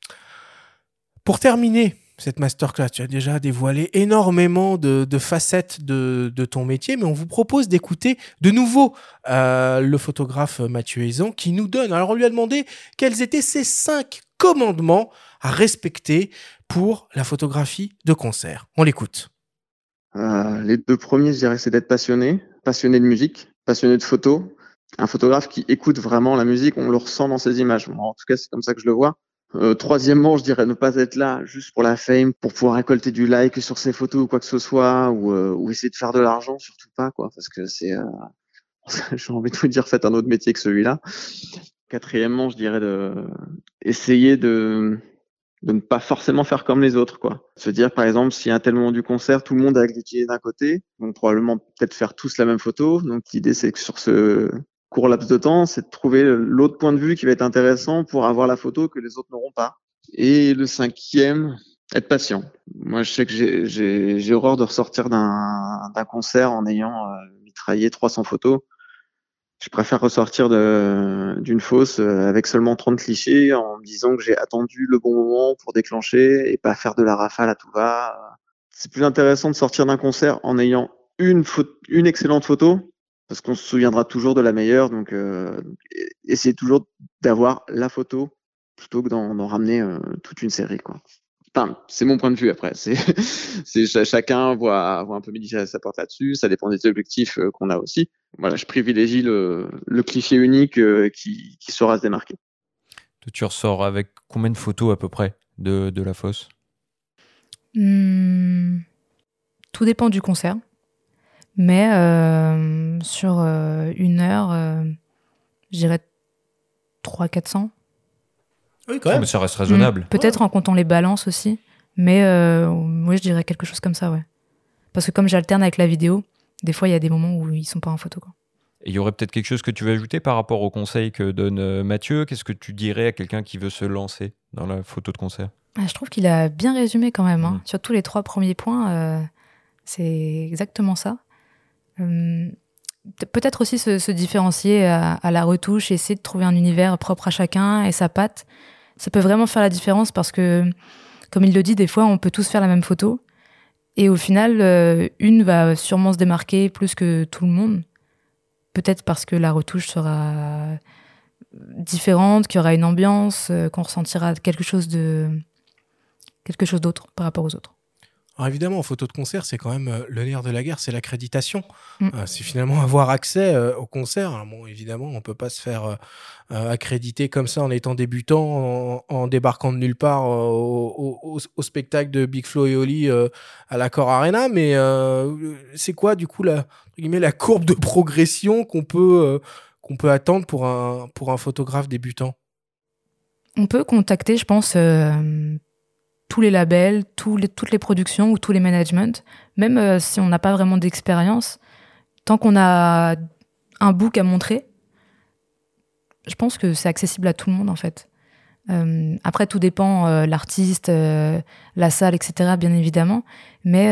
Pour terminer cette masterclass, tu as déjà dévoilé énormément de, facettes de, ton métier, mais on vous propose d'écouter de nouveau euh, le photographe Mathieu Aizan qui nous donne. Alors, on lui a demandé quels étaient ces cinq commandements à respecter pour la photographie de concert. On l'écoute. Euh, les deux premiers, je dirais, c'est d'être passionné, passionné de musique, passionné de photo. Un photographe qui écoute vraiment la musique, on le ressent dans ses images. En tout cas, c'est comme ça que je le vois. Euh, troisièmement, je dirais ne pas être là juste pour la fame, pour pouvoir récolter du like sur ses photos ou quoi que ce soit, ou, euh, ou essayer de faire de l'argent, surtout pas, quoi, parce que c'est, euh... j'ai envie de vous dire, faites un autre métier que celui-là. Quatrièmement, je dirais de essayer de de ne pas forcément faire comme les autres, quoi. Se dire, par exemple, s'il y a un tel moment du concert, tout le monde a cliqué d'un côté, donc probablement peut-être faire tous la même photo. Donc l'idée, c'est que sur ce court laps de temps, c'est de trouver l'autre point de vue qui va être intéressant pour avoir la photo que les autres n'auront pas. Et le cinquième, être patient. Moi, je sais que j'ai- horreur de ressortir d'un concert en ayant euh, mitraillé 300 photos. Je préfère ressortir d'une fosse euh, avec seulement 30 clichés en me disant que j'ai attendu le bon moment pour déclencher et pas faire de la rafale à tout va. C'est plus intéressant de sortir d'un concert en ayant une, une excellente photo, parce qu'on se souviendra toujours de la meilleure. Donc, euh, essayez toujours d'avoir la photo plutôt que d'en ramener euh, toute une série. Quoi. Enfin, c'est mon point de vue après. C'est, chacun voit, voit un peu midi à sa porte là-dessus. Ça dépend des objectifs euh, qu'on a aussi. Voilà, je privilégie le, le cliché unique euh, qui, qui saura se démarquer. Tu ressors avec combien de photos à peu près de, de la fosse? Hmm, Tout dépend du concert. Mais euh, sur euh, une heure, euh, je dirais 300-400. Oui, quand même. mais ça reste raisonnable. Hmm, peut-être en comptant les balances aussi. Mais moi, je dirais quelque chose comme ça, ouais. Parce que comme j'alterne avec la vidéo, des fois, il y a des moments où ils sont pas en photo. Quoi. il y aurait peut-être quelque chose que tu veux ajouter par rapport au conseil que donne Mathieu? Qu'est-ce que tu dirais à quelqu'un qui veut se lancer dans la photo de concert? Ah, Je trouve qu'il a bien résumé quand même. Hein. Hmm. Sur tous les trois premiers points, c'est exactement ça. Euh, peut-être aussi se, différencier à, la retouche, essayer de trouver un univers propre à chacun et sa patte. Ça peut vraiment faire la différence parce que, comme il le dit, des fois, on peut tous faire la même photo. Et au final, euh, une va sûrement se démarquer plus que tout le monde. Peut-être parce que la retouche sera différente, qu'il y aura une ambiance, euh, qu'on ressentira quelque chose de quelque chose d'autre par rapport aux autres. Alors évidemment, en photo de concert, c'est quand même euh, le nerf de la guerre, c'est l'accréditation. Mm. Euh, c'est finalement avoir accès euh, au concert. bon, évidemment, on peut pas se faire accréditer comme ça en étant débutant, en, débarquant de nulle part au, spectacle de Big Flo et Oli à l'Accor Arena. Mais c'est quoi, du coup, la, la courbe de progression qu'on peut, qu'on peut attendre pour un, pour un photographe débutant? On peut contacter, je pense tous les labels, toutes les productions ou tous les managements, même euh, si on n'a pas vraiment d'expérience, tant qu'on a un book à montrer, je pense que c'est accessible à tout le monde en fait. Euh, après, tout dépend, euh, l'artiste, la salle, etc., bien évidemment. Mais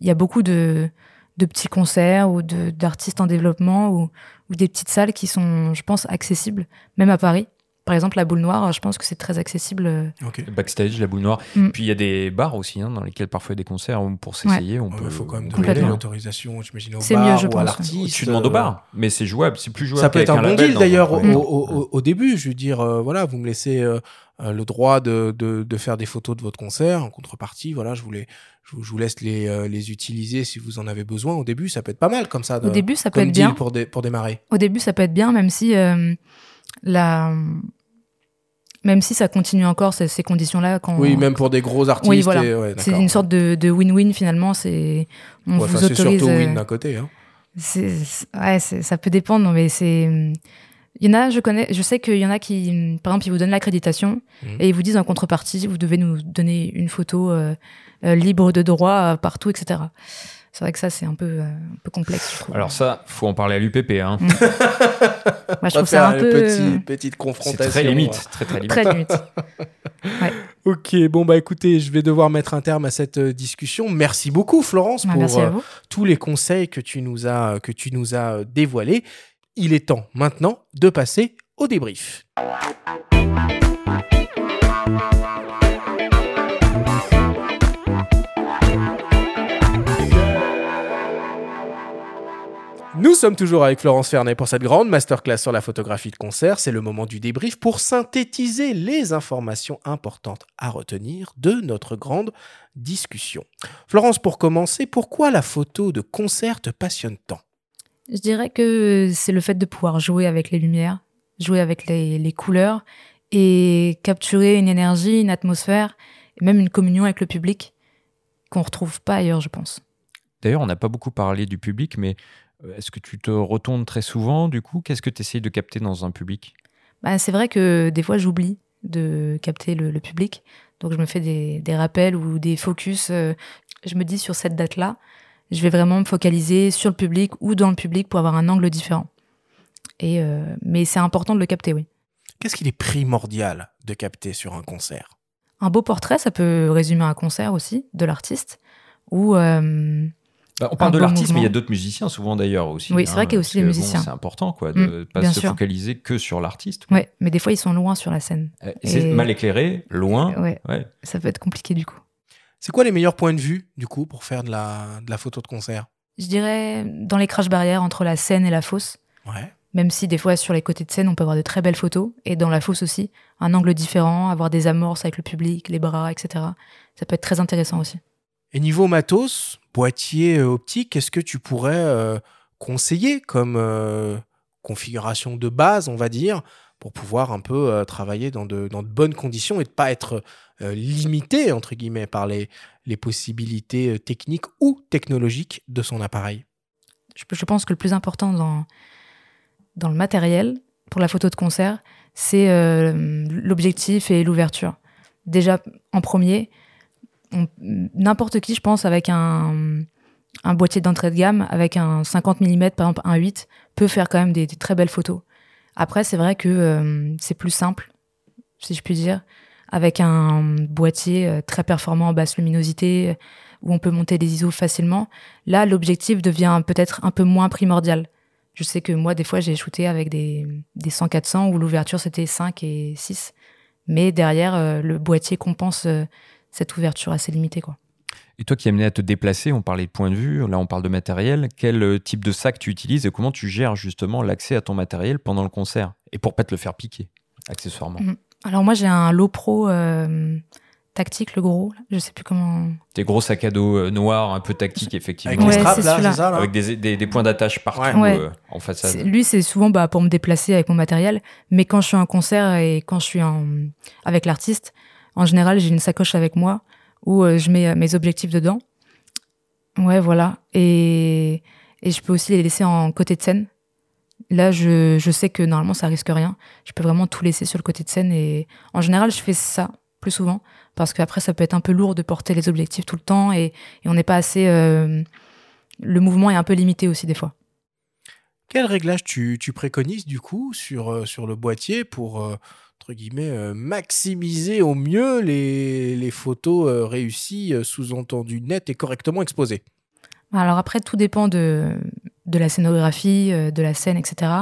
il y a beaucoup de, petits concerts ou d'artistes en développement ou, des petites salles qui sont, je pense, accessibles, même à Paris. Par exemple, la boule noire, je pense que c'est très accessible. Euh. Backstage, la boule noire. Mm. Puis il y a des bars aussi, hein, dans lesquels parfois il y a des concerts pour s'essayer. On Il faut quand même demander l'autorisation, j'imagine, au bar mieux, je ou pense, à l'artiste. Tu demandes au bar, mais c'est jouable, c'est plus jouable. Ça peut être un bon deal d'ailleurs au, début. Je veux dire, euh, voilà, vous me laissez euh, le droit de, de, faire des photos de votre concert en contrepartie. Voilà, je voulais je vous, laisse les, les, utiliser si vous en avez besoin. Au début, ça peut être pas mal comme ça. au début, ça peut être bien. Pour, pour démarrer. Au début, ça peut être bien, même si la, même si ça continue encore ces, ces conditions-là. Quand oui, même pour des gros artistes. Oui, voilà. c'est une sorte de win-win finalement. C'est on vous autorise. C'est surtout win euh, d'un côté. Hein. ouais, ça peut dépendre, mais c'est. Il y en a, je connais, je sais qu'il y en a qui, par exemple, ils vous donnent l'accréditation mmh. et ils vous disent en contrepartie, vous devez nous donner une photo euh, euh, libre de droit partout, etc. C'est vrai que ça, c'est un peu, euh, un peu complexe, je trouve. Alors ça, faut en parler à l'UPP. Hein. Mm. Moi, je trouve ça un peu... Petit, petite confrontation. C'est très limite. Très, très limite. Très limite. ouais. Ok, bon, bah écoutez, je vais devoir mettre un terme à cette euh, discussion. Merci beaucoup, Florence, bah, pour euh, tous les conseils que tu nous as, que tu nous as dévoilés. Il est temps maintenant de passer au débrief. Nous sommes toujours avec Florence Fernet pour cette grande masterclass sur la photographie de concert. C'est le moment du débrief pour synthétiser les informations importantes à retenir de notre grande discussion. Florence, pour commencer, pourquoi la photo de concert te passionne tant? Je dirais que c'est le fait de pouvoir jouer avec les lumières, jouer avec les, couleurs et capturer une énergie, une atmosphère, et même une communion avec le public qu'on retrouve pas ailleurs, je pense. D'ailleurs, on n'a pas beaucoup parlé du public, mais est-ce que tu te retournes très souvent du coup? Qu'est-ce que tu essayes de capter dans un public? Bah, C'est vrai que des fois j'oublie de capter le, public. Donc je me fais des, rappels ou des focus. Euh, je me dis sur cette date-là, je vais vraiment me focaliser sur le public ou dans le public pour avoir un angle différent. Et euh, mais c'est important de le capter, oui. Qu'est-ce qu'il est primordial de capter sur un concert? Un beau portrait, ça peut résumer un concert aussi de l'artiste. Ou bah, on parle de l'artiste, mais il y a d'autres musiciens souvent d'ailleurs aussi. Oui, c'est vrai hein, qu'il y a aussi les musiciens. c'est important quoi, de ne mm, pas se focaliser que sur l'artiste. Oui, mais des fois ils sont loin sur la scène. Euh, c'est mal éclairé, loin. Ouais, Ça peut être compliqué du coup. C'est quoi les meilleurs points de vue du coup pour faire de la, de la photo de concert? Je dirais dans les crash barrières entre la scène et la fosse. Ouais. Même si des fois sur les côtés de scène on peut avoir de très belles photos et dans la fosse aussi un angle différent, avoir des amorces avec le public, les bras, etc. Ça peut être très intéressant aussi. Et niveau matos, boîtier euh, optique, qu'est-ce que tu pourrais euh, conseiller comme euh, configuration de base, on va dire, pour pouvoir un peu travailler dans de, bonnes conditions et de pas être limité, entre guillemets, par les, possibilités techniques ou technologiques de son appareil? Je, pense que le plus important dans, le matériel pour la photo de concert, c'est l'objectif et l'ouverture. Déjà, en premier, n'importe qui, je pense, avec un, boîtier d'entrée de gamme, avec un 50 mm, par exemple un 8, peut faire quand même des, très belles photos. Après, c'est vrai que euh, c'est plus simple, si je puis dire, avec un boîtier euh, très performant en basse luminosité, euh, où on peut monter des ISO facilement. Là, l'objectif devient peut-être un peu moins primordial. Je sais que moi, des fois, j'ai shooté avec des, des 100-400 où l'ouverture c'était 5 et 6. Mais derrière, le boîtier compense cette ouverture assez limitée. Quoi. Et toi qui es amené à te déplacer, on parlait de point de vue, là on parle de matériel. Quel euh, type de sac tu utilises et comment tu gères justement l'accès à ton matériel pendant le concert Et pour pas te le faire piquer, accessoirement? Mhm. Alors moi, j'ai un Low Pro euh, tactique, le gros. là. Je sais plus comment. Tes gros sacs à dos euh, noirs, un peu tactiques, effectivement. Avec Ouais, straps, là, ça là? Avec des, des- des points d'attache partout Ouais. euh, en façade. Lui, c'est souvent bah, pour me déplacer avec mon matériel. Mais quand je suis en concert et quand je suis en... avec l'artiste, en général, j'ai une sacoche avec moi où euh, je mets euh, mes objectifs dedans. Ouais, voilà. Et, je peux aussi les laisser en côté de scène. Là, je, sais que normalement, ça risque rien. Je peux vraiment tout laisser sur le côté de scène. Et en général, je fais ça plus souvent parce qu'après, ça peut être un peu lourd de porter les objectifs tout le temps et, on n'est pas assez. euh, Le mouvement est un peu limité aussi des fois. Quel réglage tu, préconises du coup sur, sur le boîtier pour, euh, maximiser au mieux les, photos euh, réussies, euh, sous-entendu nettes et correctement exposées Alors après, tout dépend de, de la scénographie, de la scène, etc.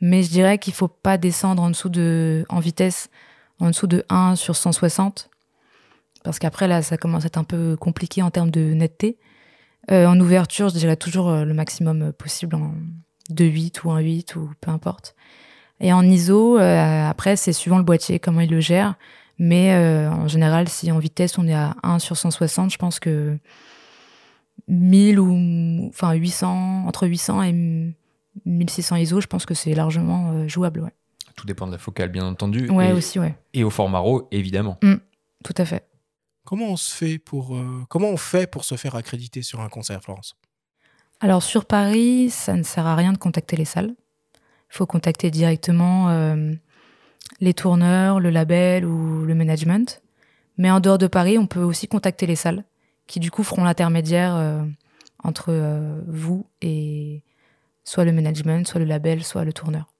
Mais je dirais qu'il faut pas descendre en dessous de, en vitesse, en dessous de 1 sur 160. Parce qu'après, là, ça commence à être un peu compliqué en termes de netteté. En ouverture, je dirais toujours le maximum possible en 2.8 ou 1.8 ou peu importe. Et en ISO, euh, après, c'est suivant le boîtier, comment il le gère. Mais euh, en général, si en vitesse, on est à 1 sur 160, je pense que 1000 ou enfin 800 entre 800 et 1600 ISO, je pense que c'est largement euh, jouable. Ouais, Tout dépend de la focale, bien entendu. ouais et, aussi, ouais. et au format RAW, évidemment. Tout à fait. Comment on se fait pour euh, comment on fait pour se faire accréditer sur un concert, Florence? Alors sur Paris, ça ne sert à rien de contacter les salles. Faut contacter directement euh, les tourneurs, le label ou le management. Mais en dehors de Paris, on peut aussi contacter les salles qui du coup feront l'intermédiaire euh, entre euh, vous et soit le management, soit le label, soit le tourneur.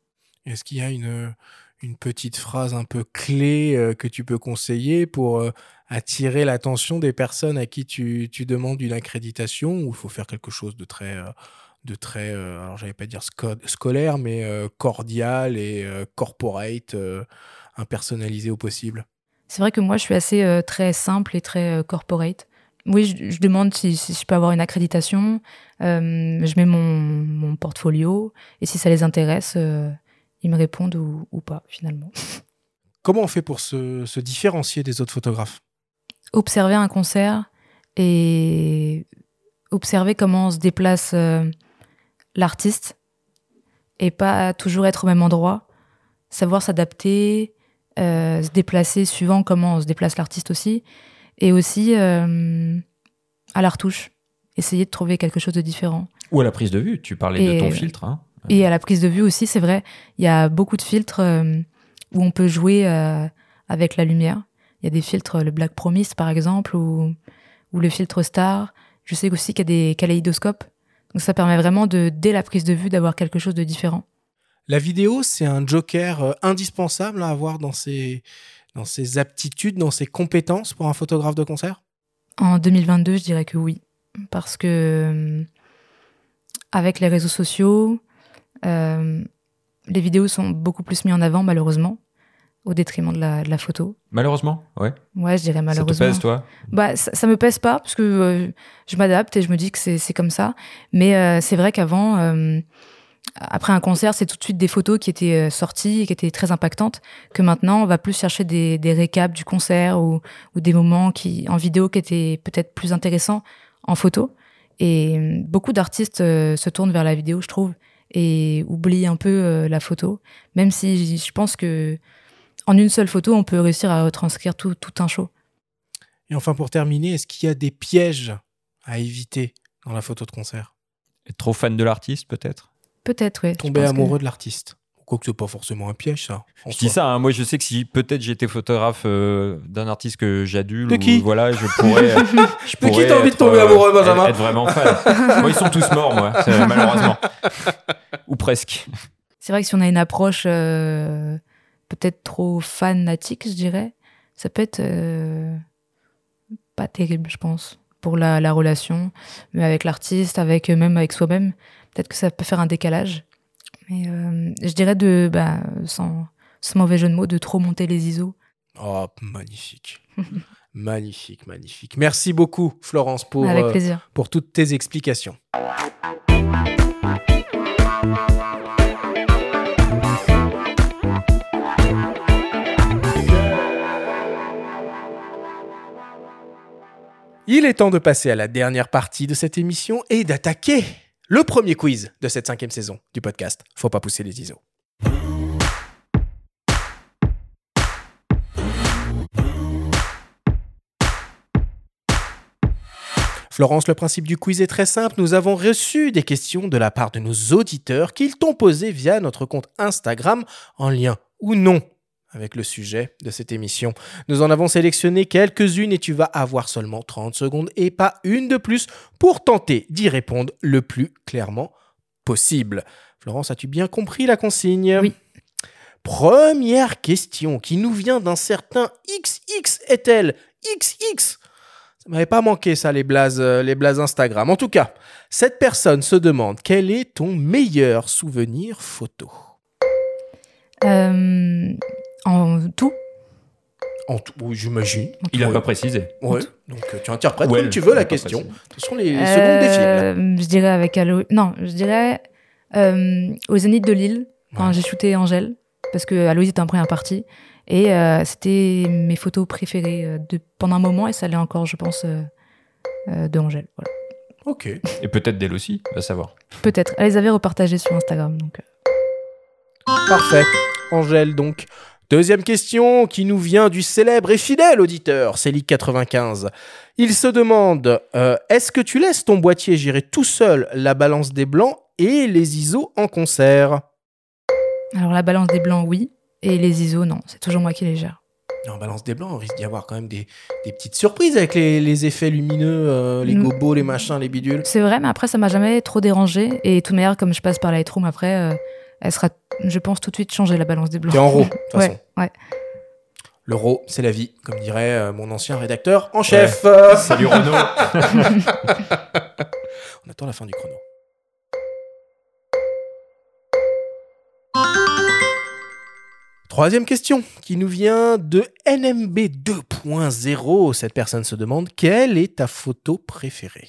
Est-ce qu'il y a une, une petite phrase un peu clé que tu peux conseiller pour attirer l'attention des personnes à qui tu, tu demandes une accréditation ou il faut faire quelque chose de très, de très euh, alors j'allais pas dire sco- scolaire, mais euh, cordial et euh, corporate, impersonnalisé au possible C'est vrai que moi, je suis assez très simple et très corporate. Oui, je, je demande si, si je peux avoir une accréditation. Je mets mon, mon portfolio et si ça les intéresse, ils me répondent ou, ou pas finalement. Comment on fait pour se, se différencier des autres photographes? Observer un concert et observer comment se déplace l'artiste et pas toujours être au même endroit. Savoir s'adapter, euh, se déplacer suivant comment se déplace l'artiste aussi. Et aussi euh, à la retouche. Essayer de trouver quelque chose de différent. Ou à la prise de vue, tu parlais de ton filtre. Hein. Et à la prise de vue aussi, c'est vrai, il y a beaucoup de filtres euh, où on peut jouer avec la lumière. Il y a des filtres, le Black Promise par exemple, ou, ou le filtre Star. Je sais aussi qu'il y a des kaléidoscopes. Donc ça permet vraiment de, dès la prise de vue, d'avoir quelque chose de différent. La vidéo, c'est un joker euh, indispensable à avoir dans ses, dans ses aptitudes, dans ses compétences pour un photographe de concert? En 2022, je dirais que oui. Parce que euh, avec les réseaux sociaux, euh, les vidéos sont beaucoup plus mises en avant, malheureusement. Au détriment de la, de la photo. Malheureusement, ouais. Ouais, je dirais Ça te malheureusement. pèse, toi? Bah, ça, ça me pèse pas parce que euh, je m'adapte et je me dis que c'est comme ça. Mais euh, c'est vrai qu'avant, euh, après un concert, c'est tout de suite des photos qui étaient sorties et qui étaient très impactantes. Que maintenant, on va plus chercher des, des récaps du concert ou, ou des moments qui en vidéo qui étaient peut-être plus intéressants en photo. Et beaucoup d'artistes se tournent vers la vidéo, je trouve, et oublient un peu la photo. Même si je pense que en une seule photo, on peut réussir à retranscrire tout, tout un show. Et enfin, pour terminer, est-ce qu'il y a des pièges à éviter dans la photo de concert? Être Trop fan de l'artiste, peut-être? Peut-être, oui. Tomber amoureux de l'artiste. Quoique c'est pas forcément un piège, ça. Je dis ça, hein, moi je sais que si peut-être j'étais photographe euh, d'un artiste que j'adule, De ou qui? voilà, je pourrais. je De qui pourrais t'as envie de tomber euh, amoureux, Benjamin être, être vraiment fan. moi, ils sont tous morts, moi, malheureusement. Ou presque. C'est vrai que si on a une approche euh, peut-être trop fanatique, je dirais, ça peut être euh, pas terrible, je pense, pour la, la relation, mais avec l'artiste, avec euh, même avec soi-même, peut-être que ça peut faire un décalage. Mais euh, je dirais de, bah, sans, sans mauvais jeu de mots, de trop monter les ISO. Oh, magnifique. magnifique, magnifique. Merci beaucoup, Florence, pour, Avec euh, pour toutes tes explications. Il est temps de passer à la dernière partie de cette émission et d'attaquer le premier quiz de cette cinquième saison du podcast. Faut pas pousser les ISO. Florence, le principe du quiz est très simple. Nous avons reçu des questions de la part de nos auditeurs qu'ils t'ont posées via notre compte Instagram en lien ou non avec le sujet de cette émission. Nous en avons sélectionné quelques-unes et tu vas avoir seulement 30 secondes et pas une de plus pour tenter d'y répondre le plus clairement possible. Florence, as-tu bien compris la consigne? Oui. Première question qui nous vient d'un certain XX est-elle? XX ça m'avait pas manqué ça, les blazes, euh, les blazes Instagram. En tout cas, cette personne se demande quel est ton meilleur souvenir photo? Euh, en tout, En tout, oui, j'imagine. Il a Ouais. pas précisé. Ouais. Donc euh, tu interprètes comme tu veux la question. précisé. Ce sont les, secondes défilent. Euh, je dirais avec Halloween. Non, je dirais euh, au Zénith de Lille, quand j'ai shooté Angèle, parce que Aloïs était en première partie. Et euh, c'était mes photos préférées euh, de, pendant un moment, et ça l'est encore, je pense, euh, euh, de Angèle. Voilà. Ok. Et peut-être d'elle aussi, va savoir. Peut-être. Elle les avait repartagées sur Instagram. Donc, euh. Parfait. Angèle, donc. Deuxième question qui nous vient du célèbre et fidèle auditeur, Célic95. Il se demande euh, Est-ce que tu laisses ton boîtier gérer tout seul la balance des blancs et les ISO en concert? Alors, la balance des blancs, oui. Et les ISO, non. C'est toujours moi qui les gère. En balance des blancs, on risque d'y avoir quand même des, des petites surprises avec les, les effets lumineux, euh, les gobos, les machins, les bidules. C'est vrai, mais après, ça m'a jamais trop dérangé. Et toute manière, comme je passe par Lightroom après, euh, elle sera, je pense, tout de suite changer la balance des blancs. T'es en RAW, de toute façon. ouais, ouais. Le RAW, c'est la vie, comme dirait euh, mon ancien rédacteur en chef. Salut Renaud. on attend la fin du chrono. Troisième question qui nous vient de NMB 2.0. Cette personne se demande quelle est ta photo préférée?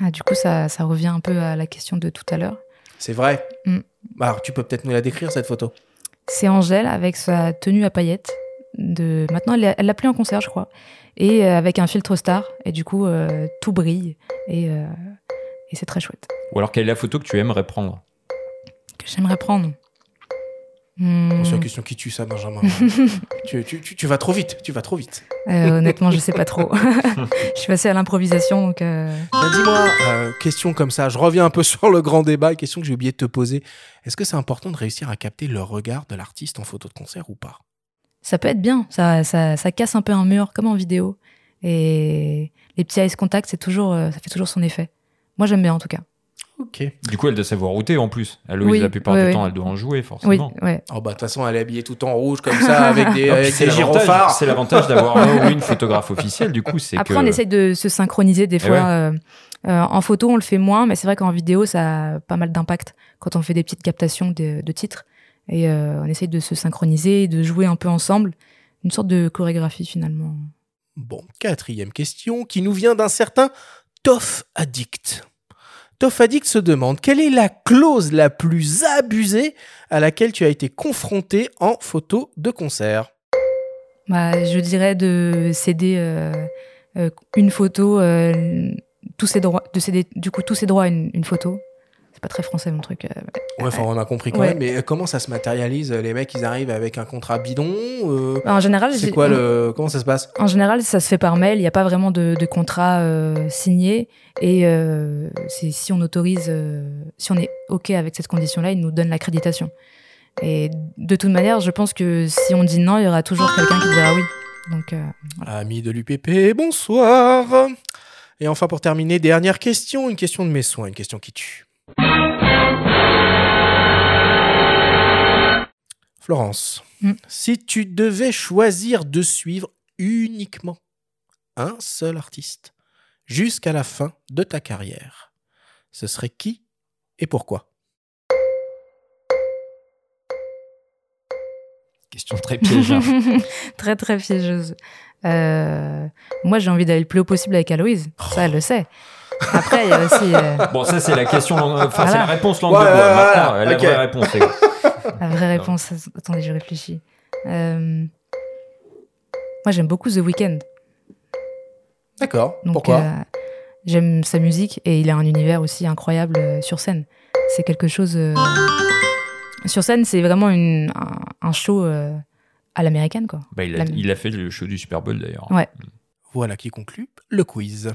Ah, du coup, ça, ça revient un peu à la question de tout à l'heure. C'est vrai Mm. Bah, Alors, tu peux peut-être nous la décrire cette photo C'est Angèle avec sa tenue à paillettes. De... Maintenant, elle l'a plus en concert, je crois. Et euh, avec un filtre star. Et du coup, euh, tout brille. Et, euh, et c'est très chouette. Ou alors, quelle est la photo que tu aimerais prendre? Que j'aimerais prendre? Hmm, C'est une question qui tue ça, Benjamin? tu, tu- tu- tu vas trop vite, tu vas trop vite. euh, honnêtement, je sais pas trop. je suis passée à l'improvisation, donc. euh, Ben, Dis-moi, euh, question comme ça, je reviens un peu sur le grand débat, question que j'ai oublié de te poser. Est-ce que c'est important de réussir à capter le regard de l'artiste en photo de concert ou pas? Ça peut être bien. Ça, ça, ça casse un peu un mur, comme en vidéo. Et les petits ice contact, c'est toujours, ça fait toujours son effet. Moi, j'aime bien en tout cas. Ok. Du coup, elle doit savoir router en plus. Aloïs, Oui, la plupart oui, du oui. temps, elle doit en jouer, Oui, forcément. ouais. Oh bah de toute façon, elle est habillée tout en rouge comme ça, avec des, Non, puis avec c'est des l'avantage- gyrophares. C'est l'avantage d'avoir une photographe officielle, du coup, c'est Après, que... on essaye de se synchroniser des Eh fois. ouais. euh, euh, en photo, on le fait moins, mais c'est vrai qu'en vidéo, ça a pas mal d'impact quand on fait des petites captations de, de titres. Et euh, on essaye de se synchroniser, de jouer un peu ensemble. Une sorte de chorégraphie finalement. Bon, quatrième question qui nous vient d'un certain Toff Addict. Toff se demande quelle est la clause la plus abusée à laquelle tu as été confronté en photo de concert? Bah, je dirais de céder euh, euh, une photo, euh, tous ses droits, de céder du coup tous ses droits à une photo. C'est pas très français mon truc. euh, Ouais, enfin, on a compris quand Ouais. même, mais comment ça se matérialise Les mecs, ils arrivent avec un contrat bidon euh, En général, c'est quoi le. Comment ça se passe? En général, ça se fait par mail. Il n'y a pas vraiment de, de contrat euh, signé. Et euh, c'est si on autorise, si on est OK avec cette condition-là, ils nous donnent l'accréditation. Et de toute manière, je pense que si on dit non, il y aura toujours quelqu'un qui dira oui. Donc, Amis de l'UPP, bonsoir. Et enfin, pour terminer, dernière question, une question de mes soins, une question qui tue. Florence, Mm. si tu devais choisir de suivre uniquement un seul artiste jusqu'à la fin de ta carrière, ce serait qui et pourquoi? Question très hein. très très piégeuse. Euh, moi, j'ai envie d'aller le plus haut possible avec Aloïse. Ça, elle le sait. Après, il y a aussi euh, Bon, ça, c'est la question. Enfin, c'est la réponse langue Ouais, de bois. ouais, Maintenant, voilà, la vraie réponse, la vraie réponse. Attendez, je réfléchis. Euh, moi, j'aime beaucoup The Weeknd. D'accord, pourquoi? euh, J'aime sa musique et il a un univers aussi incroyable euh, sur scène. C'est quelque chose. euh, Sur scène, c'est vraiment une, un, un show euh, à l'américaine, quoi. Bah, il, a, La- il a fait le show du Super Bowl d'ailleurs. Ouais. Voilà qui conclut le quiz.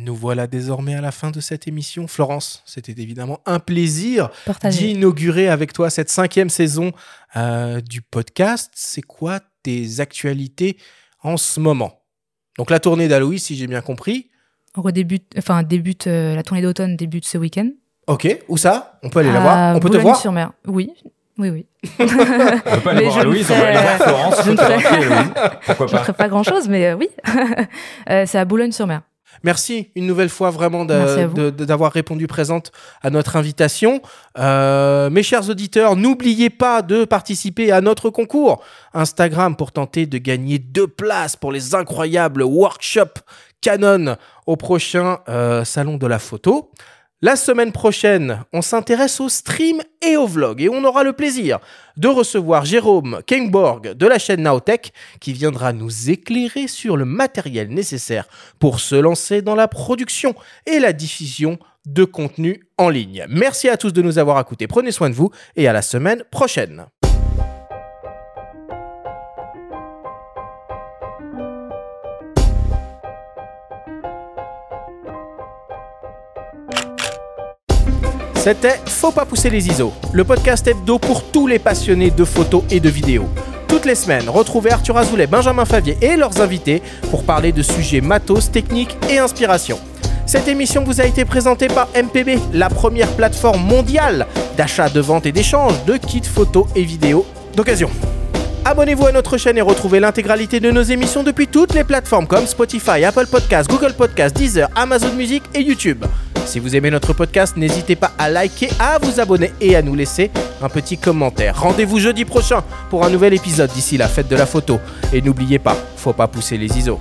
Nous voilà désormais à la fin de cette émission. Florence, c'était évidemment un plaisir d'inaugurer avec toi cette cinquième saison euh, du podcast. C'est quoi tes actualités en ce moment? Donc la tournée d'Aloïs, si j'ai bien compris. On redébute, enfin, débute, euh, la tournée d'automne débute ce week-end. Ok, où ça? On peut aller la voir? On peut te voir? Sur mer Oui, oui, oui. On peut pas aller voir Aloïse, on aller voir Florence. je ne ferai- pas grand-chose, mais euh, oui. Euh, c'est à Boulogne-sur-Mer. Merci une nouvelle fois vraiment d'avoir répondu présente à notre invitation. Euh, mes chers auditeurs, n'oubliez pas de participer à notre concours Instagram pour tenter de gagner deux places pour les incroyables workshops Canon au prochain euh, salon de la photo. La semaine prochaine, on s'intéresse au stream et au vlog et on aura le plaisir de recevoir Jérôme Kingborg de la chaîne Naotech qui viendra nous éclairer sur le matériel nécessaire pour se lancer dans la production et la diffusion de contenu en ligne. Merci à tous de nous avoir écoutés. Prenez soin de vous et à la semaine prochaine. C'était Faut pas pousser les ISO, le podcast hebdo pour tous les passionnés de photos et de vidéos. Toutes les semaines, retrouvez Arthur Azoulay, Benjamin Favier et leurs invités pour parler de sujets matos, techniques et inspiration. Cette émission vous a été présentée par MPB, la première plateforme mondiale d'achat, de vente et d'échange de kits photos et vidéos d'occasion. Abonnez-vous à notre chaîne et retrouvez l'intégralité de nos émissions depuis toutes les plateformes comme Spotify, Apple Podcasts, Google Podcasts, Deezer, Amazon Music et YouTube. Si vous aimez notre podcast, n'hésitez pas à liker, à vous abonner et à nous laisser un petit commentaire. Rendez-vous jeudi prochain pour un nouvel épisode d'ici la fête de la photo. Et n'oubliez pas, faut pas pousser les ISO.